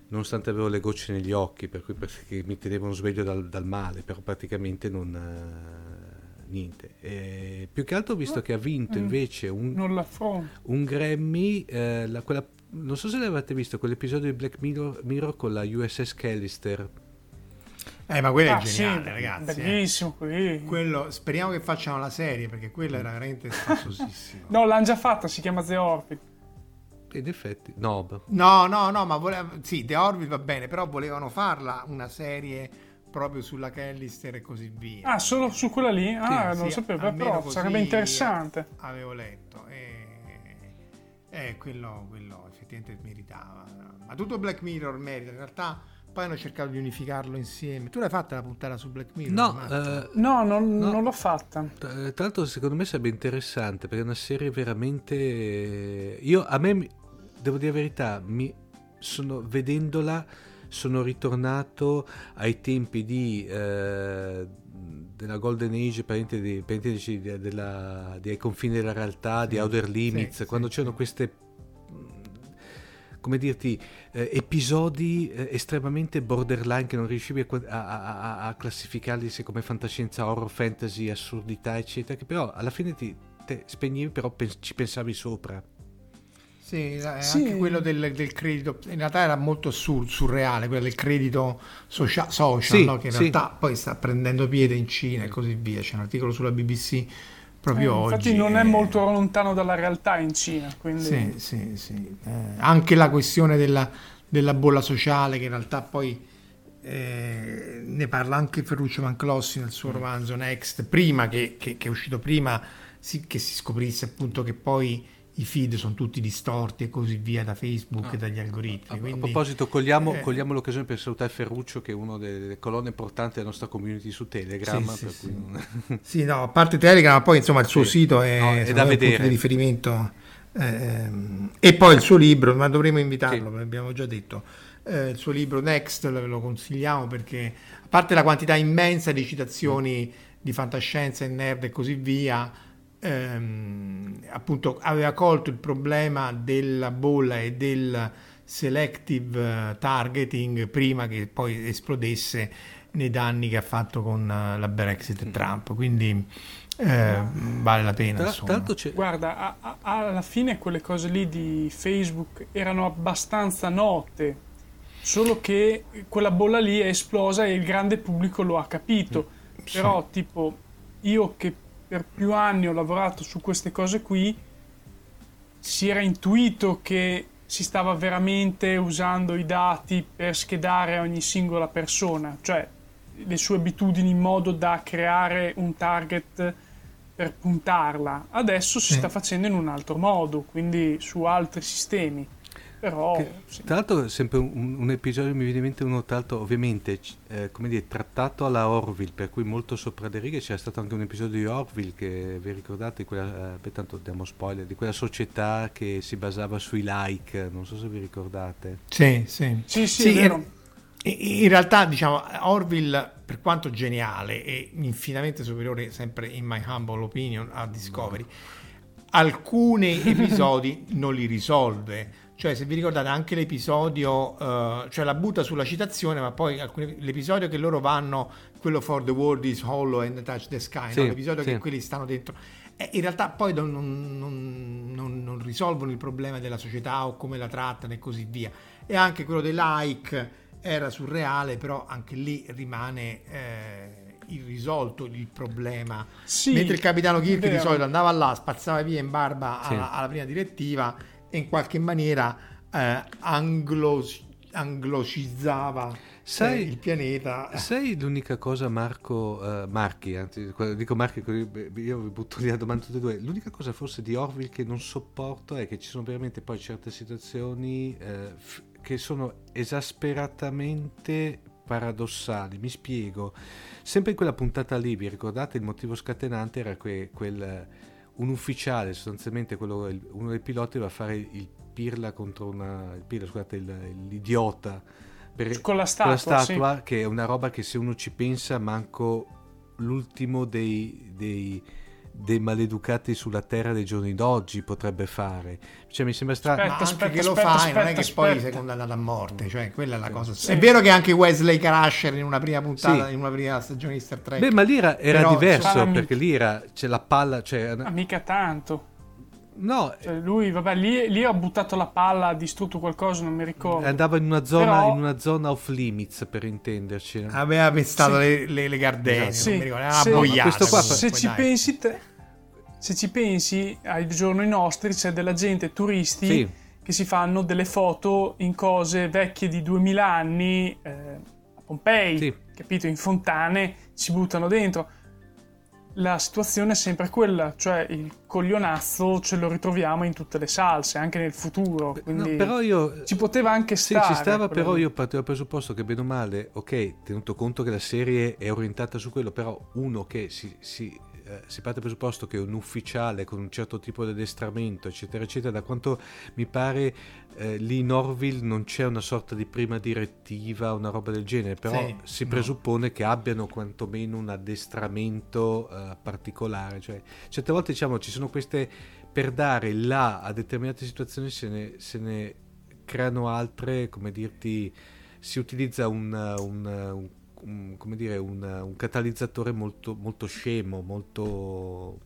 nonostante avevo le gocce negli occhi, per cui mi tenevano sveglio dal, dal male, però praticamente non niente. Eh, più che altro ho visto che ha vinto mm. invece un, un Grammy, eh, la, quella, non so se l'avete visto, quell'episodio di Black Mirror, Mirror con la USS Callister. Eh, ma quello ah, è geniale, sì, ragazzi. Eh. Bellissimo. Eh. Quello, speriamo che facciano la serie perché quello era veramente spasosissimo. no, l'hanno già fatta, si chiama The Orbit. In effetti, no. No, no, no, ma voleva, sì, The Orbit va bene, però volevano farla una serie proprio sulla Callister e così via. Ah, solo su quella lì? Ah, sì, non sì, sapevo, però sarebbe interessante. Avevo letto e, e quello, quello effettivamente meritava. Ma tutto Black Mirror merita, in realtà poi hanno cercato di unificarlo insieme. Tu l'hai fatta la puntata su Black Mirror? No, eh, no, non, no, non, l'ho fatta. Tra l'altro, secondo me sarebbe interessante perché è una serie veramente. Io a me, devo dire la verità, mi sono vedendola sono ritornato ai tempi di, eh, della Golden Age, parentesi, parentesi della, dei confini della realtà, sì, di Outer Limits, sì, quando sì, c'erano queste come dirti, eh, episodi eh, estremamente borderline che non riuscivi a, a, a, a, classificarli come fantascienza, horror, fantasy, assurdità, eccetera, che però alla fine ti te spegnevi, però pens- ci pensavi sopra. Sì, sì, anche quello del, del, credito, in realtà era molto sur, surreale, quello del credito socia- social, sì, no? che in sì. realtà poi sta prendendo piede in Cina e così via. C'è un articolo sulla BBC proprio eh, oggi. Infatti non è molto lontano dalla realtà in Cina. Quindi... Sì, sì, sì. Eh, anche la questione della, della, bolla sociale, che in realtà poi eh, ne parla anche Ferruccio Manclossi nel suo mm. romanzo Next, prima che, che, che è uscito prima, sì, che si scoprisse appunto che poi i feed sono tutti distorti e così via da Facebook e ah. dagli algoritmi. A, quindi, a proposito, cogliamo, eh, cogliamo, l'occasione per salutare Ferruccio, che è una delle colonne portanti della nostra community su Telegram. Sì, sì, non... sì, no, a parte Telegram, poi insomma il suo sito è, no, è da vedere. di riferimento. Eh, e poi il suo libro, ma dovremmo invitarlo, sì. abbiamo già detto. Eh, il suo libro Next lo consigliamo perché, a parte la quantità immensa di citazioni mm. di fantascienza e nerd e così via, ehm, appunto aveva colto il problema della bolla e del selective eh, targeting prima che poi esplodesse nei danni che ha fatto con eh, la Brexit e Trump. Quindi eh, vale la pena. Tra, Guarda, a, a, alla fine quelle cose lì di Facebook erano abbastanza note, solo che quella bolla lì è esplosa e il grande pubblico lo ha capito. Mm, Però, sì. tipo, io che per più anni ho lavorato su queste cose qui, si era intuito che si stava veramente usando i dati per schedare ogni singola persona, cioè le sue abitudini in modo da creare un target per puntarla. Adesso si sta facendo in un altro modo, quindi su altri sistemi. Però, che, sì. Tra l'altro, sempre un, un, episodio mi viene in mente uno tra l'altro, ovviamente, eh, come dire, trattato alla Orville, per cui molto sopra le righe. C'era stato anche un episodio di Orville che vi ricordate, di quella, eh, tanto diamo spoiler, di quella società che si basava sui like, non so se vi ricordate. Sì, sì. Sì, sì, sì in, in realtà, diciamo, Orville, per quanto geniale e infinitamente superiore, sempre in my humble opinion, a Discovery, no. alcuni episodi non li risolve cioè, se vi ricordate anche l'episodio, uh, cioè la butta sulla citazione, ma poi alcuni, l'episodio che loro vanno, quello for the world is hollow and touch the sky, sì, no? l'episodio sì. che quelli stanno dentro, eh, in realtà poi non, non, non, non, risolvono il problema della società o come la trattano e così via. E anche quello dei like era surreale, però anche lì rimane eh, irrisolto il problema. Sì, Mentre il capitano Kirk di solito andava là, spazzava via in barba alla, sì. alla prima direttiva e in qualche maniera eh, anglo, anglocizzava sai, il pianeta. Sai l'unica cosa, Marco, uh, Marchi, anzi, dico Marchi, io vi butto lì la domanda tutte e due. L'unica cosa forse di Orville che non sopporto è che ci sono veramente poi certe situazioni eh, f- che sono esasperatamente paradossali. Mi spiego. Sempre in quella puntata lì, vi ricordate il motivo scatenante era que- quel un ufficiale, sostanzialmente quello, uno dei piloti, va a fare il pirla contro una. Il pirla, scusate, il, l'idiota per, con la statua, con la statua sì. che è una roba che se uno ci pensa manco l'ultimo dei, dei, dei maleducati sulla terra dei giorni d'oggi potrebbe fare cioè mi sembra strano aspetta, ma anche aspetta, che lo aspetta, fai aspetta, non è che aspetta. poi sei condannato a morte cioè quella è la cosa sì. è vero che anche Wesley Crusher in una prima puntata sì. in una prima stagione di Star Trek beh ma lì era, era Però, diverso perché lì era c'è la palla cioè, mica tanto No, cioè lui, vabbè, lì, lì, ha buttato la palla, ha distrutto qualcosa, non mi ricordo. Andava in una zona, Però... in una zona off limits, per intenderci. Aveva pestato sì. le, le, le, gardene, sì. non mi ricordo, era boiata. Qua, se ci dai. pensi te, se ci pensi, ai giorni nostri c'è della gente, turisti, sì. che si fanno delle foto in cose vecchie di 2000 anni, eh, a Pompei, sì. capito, in fontane, ci buttano dentro la situazione è sempre quella, cioè il coglionazzo ce lo ritroviamo in tutte le salse, anche nel futuro. Quindi no, però io, ci poteva anche stare. Sì, ci stava, però io parto dal presupposto che bene o male, ok, tenuto conto che la serie è orientata su quello, però uno che si, si, eh, si parte dal presupposto che un ufficiale con un certo tipo di addestramento, eccetera, eccetera, da quanto mi pare eh, lì in Orville non c'è una sorta di prima direttiva, una roba del genere, però sì, si presuppone no. che abbiano quantomeno un addestramento uh, particolare. Cioè, certe volte diciamo ci sono queste per dare là a determinate situazioni se ne, se ne creano altre, come dirti, si utilizza un, un, un, un come dire, un, catalizzatore molto, molto scemo, molto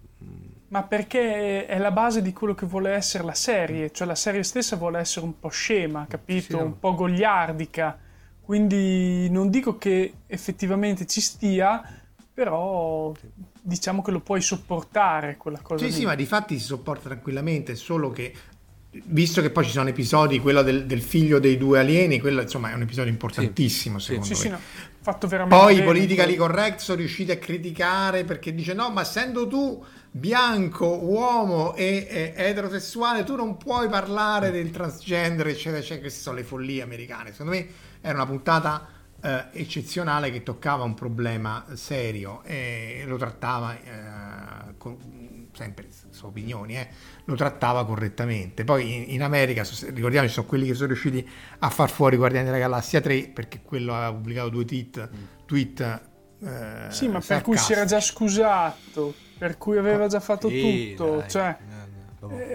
ma perché è la base di quello che vuole essere la serie, cioè la serie stessa vuole essere un po' scema, capito? Sì. Un po' gogliardica. Quindi non dico che effettivamente ci stia, però diciamo che lo puoi sopportare quella cosa. Sì, lì. sì, ma di fatti si sopporta tranquillamente, solo che visto che poi ci sono episodi, quello del, del figlio dei due alieni, quello insomma è un episodio importantissimo sì, secondo sì, me. Sì, no, fatto veramente Poi i politically correct sono riusciti a criticare perché dice no, ma essendo tu bianco, uomo e, e eterosessuale, tu non puoi parlare del transgender, eccetera, eccetera. Queste sono le follie americane. Secondo me era una puntata eh, eccezionale che toccava un problema serio e lo trattava, eh, con, sempre sue opinioni, eh, lo trattava correttamente. Poi in, in America, ricordiamoci, sono quelli che sono riusciti a far fuori Guardiani della Galassia 3 perché quello aveva pubblicato due tweet. tweet eh, sì, ma per cui si era già scusato per cui aveva già fatto sì, tutto. Dai, cioè,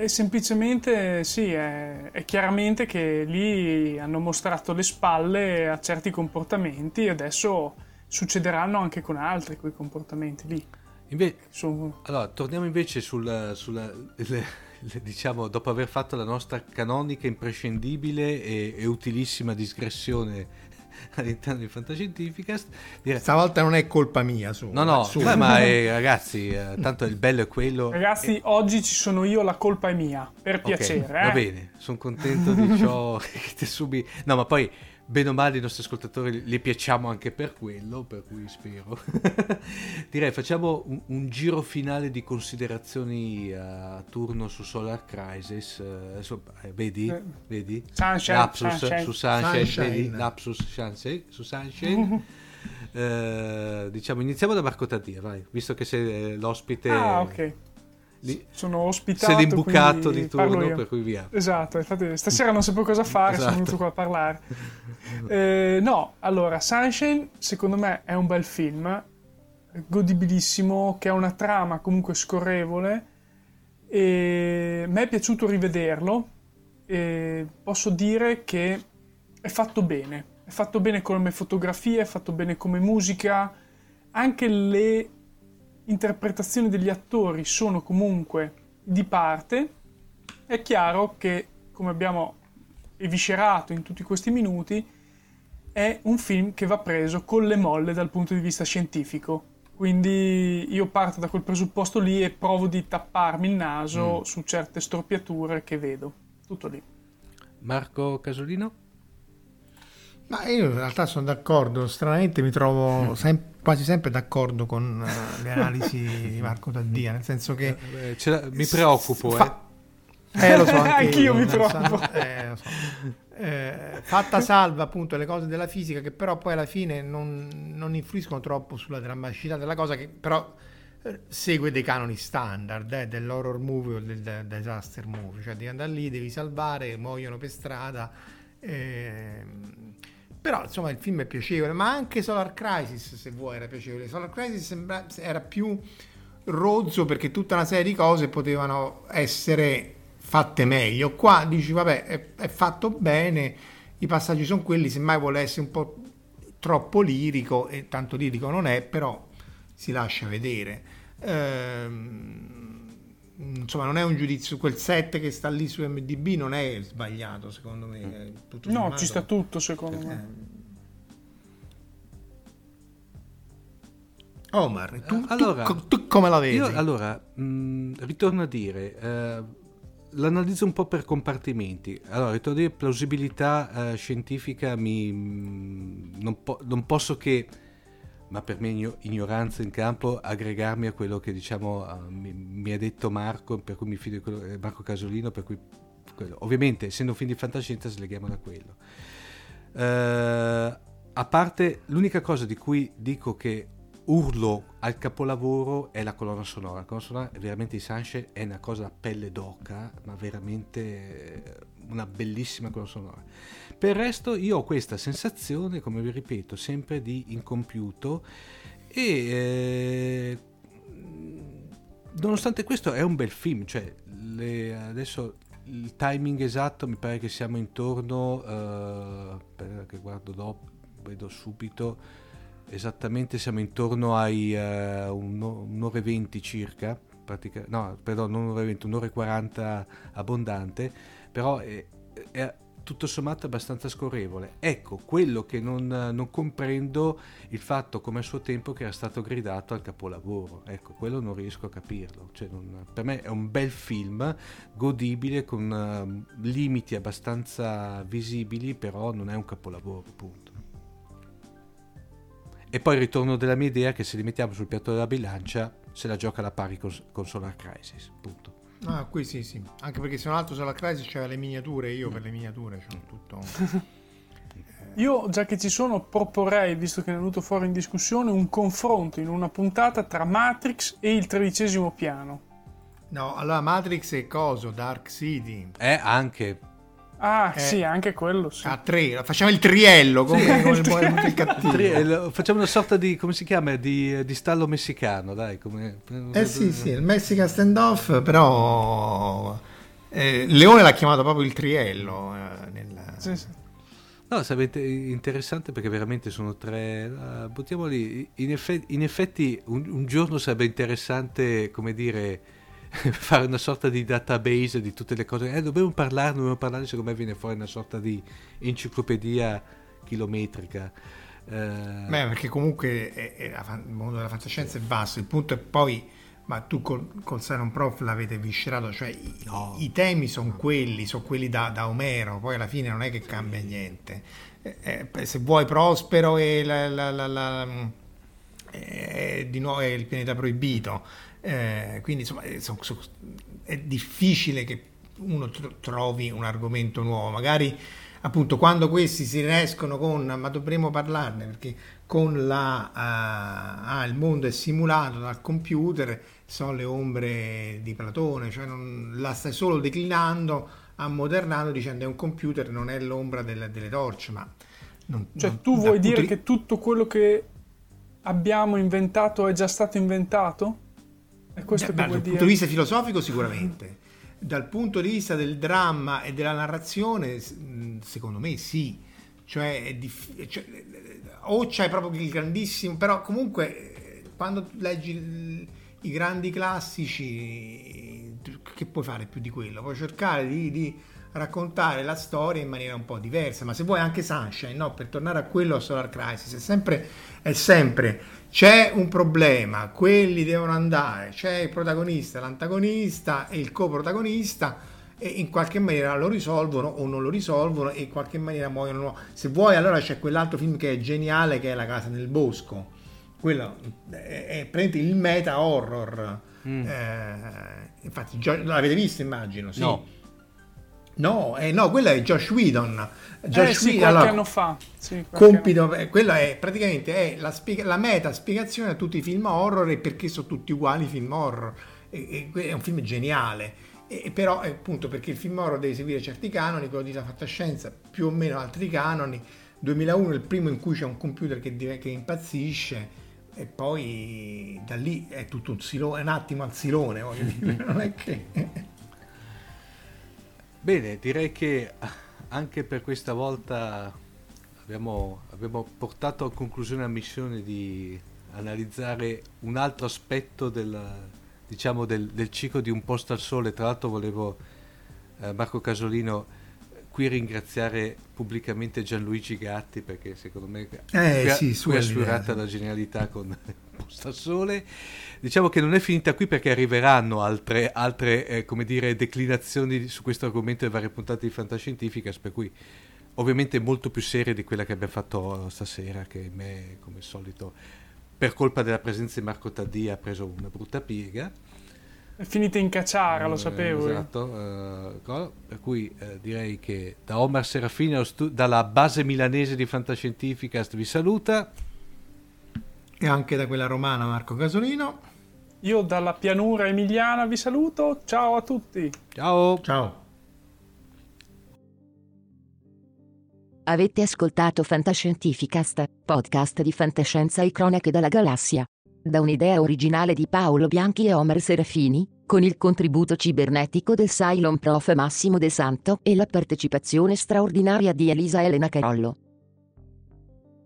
è semplicemente sì, è, è, chiaramente che lì hanno mostrato le spalle a certi comportamenti e adesso succederanno anche con altri quei comportamenti lì. Inve- Sono... Allora, torniamo invece sul, sulla, le, le, diciamo, dopo aver fatto la nostra canonica, imprescindibile e, e utilissima digressione all'interno di Fantascientificast. Dire... Stavolta non è colpa mia. Su, no, no, su. Beh, ma eh, ragazzi, eh, tanto il bello è quello. Ragazzi, e... oggi ci sono io, la colpa è mia, per okay, piacere. Eh? Va bene, sono contento di ciò che ti subi. No, ma poi bene o male i nostri ascoltatori li piacciamo anche per quello, per cui spero. Direi facciamo un, un, giro finale di considerazioni a turno su Solar Crisis. Uh, so, eh, vedi? Eh. Vedi? Sunshine, Lapsus Sunshine. su Sunshine, Sunshine. Vedi? Lapsus Sunshine, su Sunshine. uh, diciamo, iniziamo da Marco Tadia, vai, visto che sei l'ospite. Ah, ok sono ospitato. Sei l'imbucato di turno, per cui via. Esatto, infatti stasera non sapevo cosa fare, esatto. sono venuto qua a parlare. Eh, no, allora, Sunshine secondo me è un bel film, godibilissimo, che ha una trama comunque scorrevole e mi è piaciuto rivederlo e posso dire che è fatto bene, è fatto bene come fotografie, è fatto bene come musica, anche le interpretazioni degli attori sono comunque di parte, è chiaro che, come abbiamo eviscerato in tutti questi minuti, è un film che va preso con le molle dal punto di vista scientifico. Quindi io parto da quel presupposto lì e provo di tapparmi il naso mm. su certe storpiature che vedo. Tutto lì. Marco Casolino? Ma io in realtà sono d'accordo, stranamente mi trovo mm. Quasi sempre d'accordo con uh, le analisi di Marco Taddia, nel senso che... Eh, mi preoccupo, fa- eh. Eh, lo so, anche anch'io io, mi preoccupo. Eh, lo so. Eh, fatta salva appunto le cose della fisica che però poi alla fine non, non influiscono troppo sulla drammaticità della cosa che però eh, segue dei canoni standard eh, dell'horror movie o del, del, disaster movie cioè devi andare lì, devi salvare, muoiono per strada eh, però insomma il film è piacevole ma anche Solar Crisis se vuoi era piacevole Solar Crisis sembra, era più rozzo perché tutta una serie di cose potevano essere fatte meglio. Qua dici, vabbè, è, è fatto bene, i passaggi sono quelli, semmai vuole essere un po' troppo lirico, e tanto lirico non è, però si lascia vedere. Ehm, insomma, non è un giudizio, quel set che sta lì su MDB non è sbagliato, secondo me. Tutto no, sommato. ci sta tutto, secondo me. Eh. Omar, tu, allora, tu, tu, come la vedi? Io, allora, mh, ritorno a dire, eh, l'analizzo un po' per compartimenti. Allora, ritorno a dire plausibilità eh, scientifica mi, non, po- non, posso che, ma per me ignoranza in campo, aggregarmi a quello che diciamo uh, mi, mi, ha detto Marco, per cui mi fido di quello, eh, Marco Casolino, per cui quello. ovviamente essendo un film di fantascienza sleghiamo da quello. Uh, a parte l'unica cosa di cui dico che urlo al capolavoro è la colonna sonora. La colonna sonora veramente di Sunshine è una cosa a pelle d'oca, ma veramente eh, una bellissima colonna sonora. Per il resto io ho questa sensazione, come vi ripeto, sempre di incompiuto e eh, nonostante questo è un bel film, cioè le, adesso il timing esatto mi pare che siamo intorno, eh, che guardo dopo, vedo subito, esattamente siamo intorno ai uh, un'ora e venti circa, pratica, no, perdon, non un'ora e venti, un'ora e quaranta abbondante, però è, è, tutto sommato abbastanza scorrevole. Ecco, quello che non, non, comprendo il fatto come a suo tempo che era stato gridato al capolavoro, ecco, quello non riesco a capirlo. Cioè, non, per me è un bel film, godibile, con uh, limiti abbastanza visibili, però non è un capolavoro, punto. E poi ritorno della mia idea che se li mettiamo sul piatto della bilancia se la gioca alla pari con, con Solar Crisis. Punto. Ah, qui sì, sì. Anche perché se non altro Solar Crisis c'era le miniature, io per le miniature c'ho tutto. Io, già che ci sono, proporrei, visto che è venuto fuori in discussione, un confronto in una puntata tra Matrix e il tredicesimo piano. No, allora Matrix e coso, Dark City. Eh, anche. Ah, eh, sì, anche quello. Sì. A tre, facciamo il triello come, sì, come il, buono il cattivo. Triello. Facciamo una sorta di, come si chiama, di, di stallo messicano, dai. Come... Eh sì, sì, il Mexican standoff, però eh, Leone l'ha chiamato proprio il triello. Eh, nel... Sì, sì. No, sarebbe interessante perché veramente sono tre. Uh, buttiamoli. In effetti, in effetti un, un giorno sarebbe interessante, come dire fare una sorta di database di tutte le cose. Eh, dobbiamo parlarne, dobbiamo parlarne, secondo me viene fuori una sorta di enciclopedia chilometrica. Eh... Beh, perché comunque è, è, il mondo della fantascienza è vasto, il punto è poi, ma tu col, col Sinon Prof l'avete viscerato, cioè i, no. i temi sono quelli, sono quelli da, da, Omero, poi alla fine non è che cambia niente. Eh, eh, se vuoi Prospero e la, la, la, eh, di nuovo è il pianeta proibito, eh, quindi insomma è, eh, è, difficile che uno trovi un argomento nuovo, magari appunto quando questi si riescono con, ma dovremmo parlarne perché con la, uh, ah, il mondo è simulato dal computer, sono le ombre di Platone, cioè non, la stai solo declinando, ammodernando dicendo è un computer, non è l'ombra delle, delle torce, ma... Non, cioè non, tu vuoi dire di... che tutto quello che abbiamo inventato è già stato inventato? È questo che dal punto di vista filosofico sicuramente. Dal punto di vista del dramma e della narrazione, secondo me sì. Cioè, diff- cioè o c'hai proprio il grandissimo, però comunque quando leggi i grandi classici, che puoi fare più di quello? Puoi cercare di, di raccontare la storia in maniera un po' diversa, ma se vuoi anche Sunshine, no? per tornare a quello Solar Crisis, è sempre, è sempre c'è un problema, quelli devono andare, c'è il protagonista, l'antagonista e il coprotagonista e in qualche maniera lo risolvono o non lo risolvono e in qualche maniera muoiono. Se vuoi allora c'è quell'altro film che è geniale che è La casa nel bosco, quello è, è il meta horror. Mm. Eh, infatti l'avete visto immagino, sì. No. No, eh, no, quello è Josh Whedon. Josh eh, sì, Whedon, qualche allora, anno fa. Sì, compito, anno. quella è praticamente è la, spiega, la, meta spiegazione a tutti i film horror e perché sono tutti uguali i film horror. E, e, è un film geniale. E, però appunto perché il film horror deve seguire certi canoni, quello di la fantascienza più o meno altri canoni. 2001 è il primo in cui c'è un computer che, che impazzisce e poi da lì è tutto un silone, un attimo al silone, voglio dire, non è che... Bene, direi che anche per questa volta abbiamo, abbiamo portato a conclusione la missione di analizzare un altro aspetto del, diciamo, del, del ciclo di Un posto al sole. Tra l'altro volevo, eh, Marco Casolino, qui ringraziare pubblicamente Gianluigi Gatti perché secondo me eh, qui, sì, qui ha sfiorata la genialità con Sole. Diciamo che non è finita qui perché arriveranno altre, altre eh, come dire, declinazioni su questo argomento e varie puntate di Fantascientificas, per cui ovviamente molto più serie di quella che abbiamo fatto stasera, che me, come al solito, per colpa della presenza di Marco Taddi ha preso una brutta piega. È finita in cacciara, lo sapevo. Esatto, uh, per cui uh, direi che da Omar Serafini, stu- dalla base milanese di Fantascientificast, vi saluta. E anche da quella romana Marco Casolino. Io dalla pianura emiliana vi saluto. Ciao a tutti. Ciao. Ciao. Avete ascoltato Fantascientificast, podcast di fantascienza e cronache dalla galassia da un'idea originale di Paolo Bianchi e Omer Serafini, con il contributo cibernetico del Cylon Prof Massimo De Santo e la partecipazione straordinaria di Elisa Elena Carollo.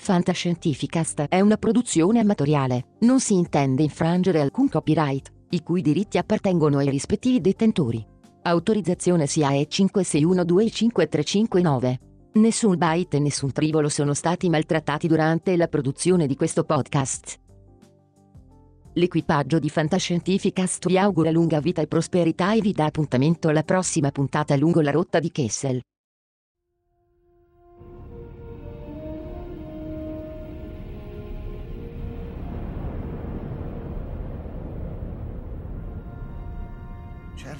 Fantascientificast è una produzione amatoriale, non si intende infrangere alcun copyright, i cui diritti appartengono ai rispettivi detentori. Autorizzazione SIAE 56125359. Nessun byte e nessun trivolo sono stati maltrattati durante la produzione di questo podcast. L'equipaggio di Fantascientificast vi augura lunga vita e prosperità e vi dà appuntamento alla prossima puntata lungo la rotta di Kessel.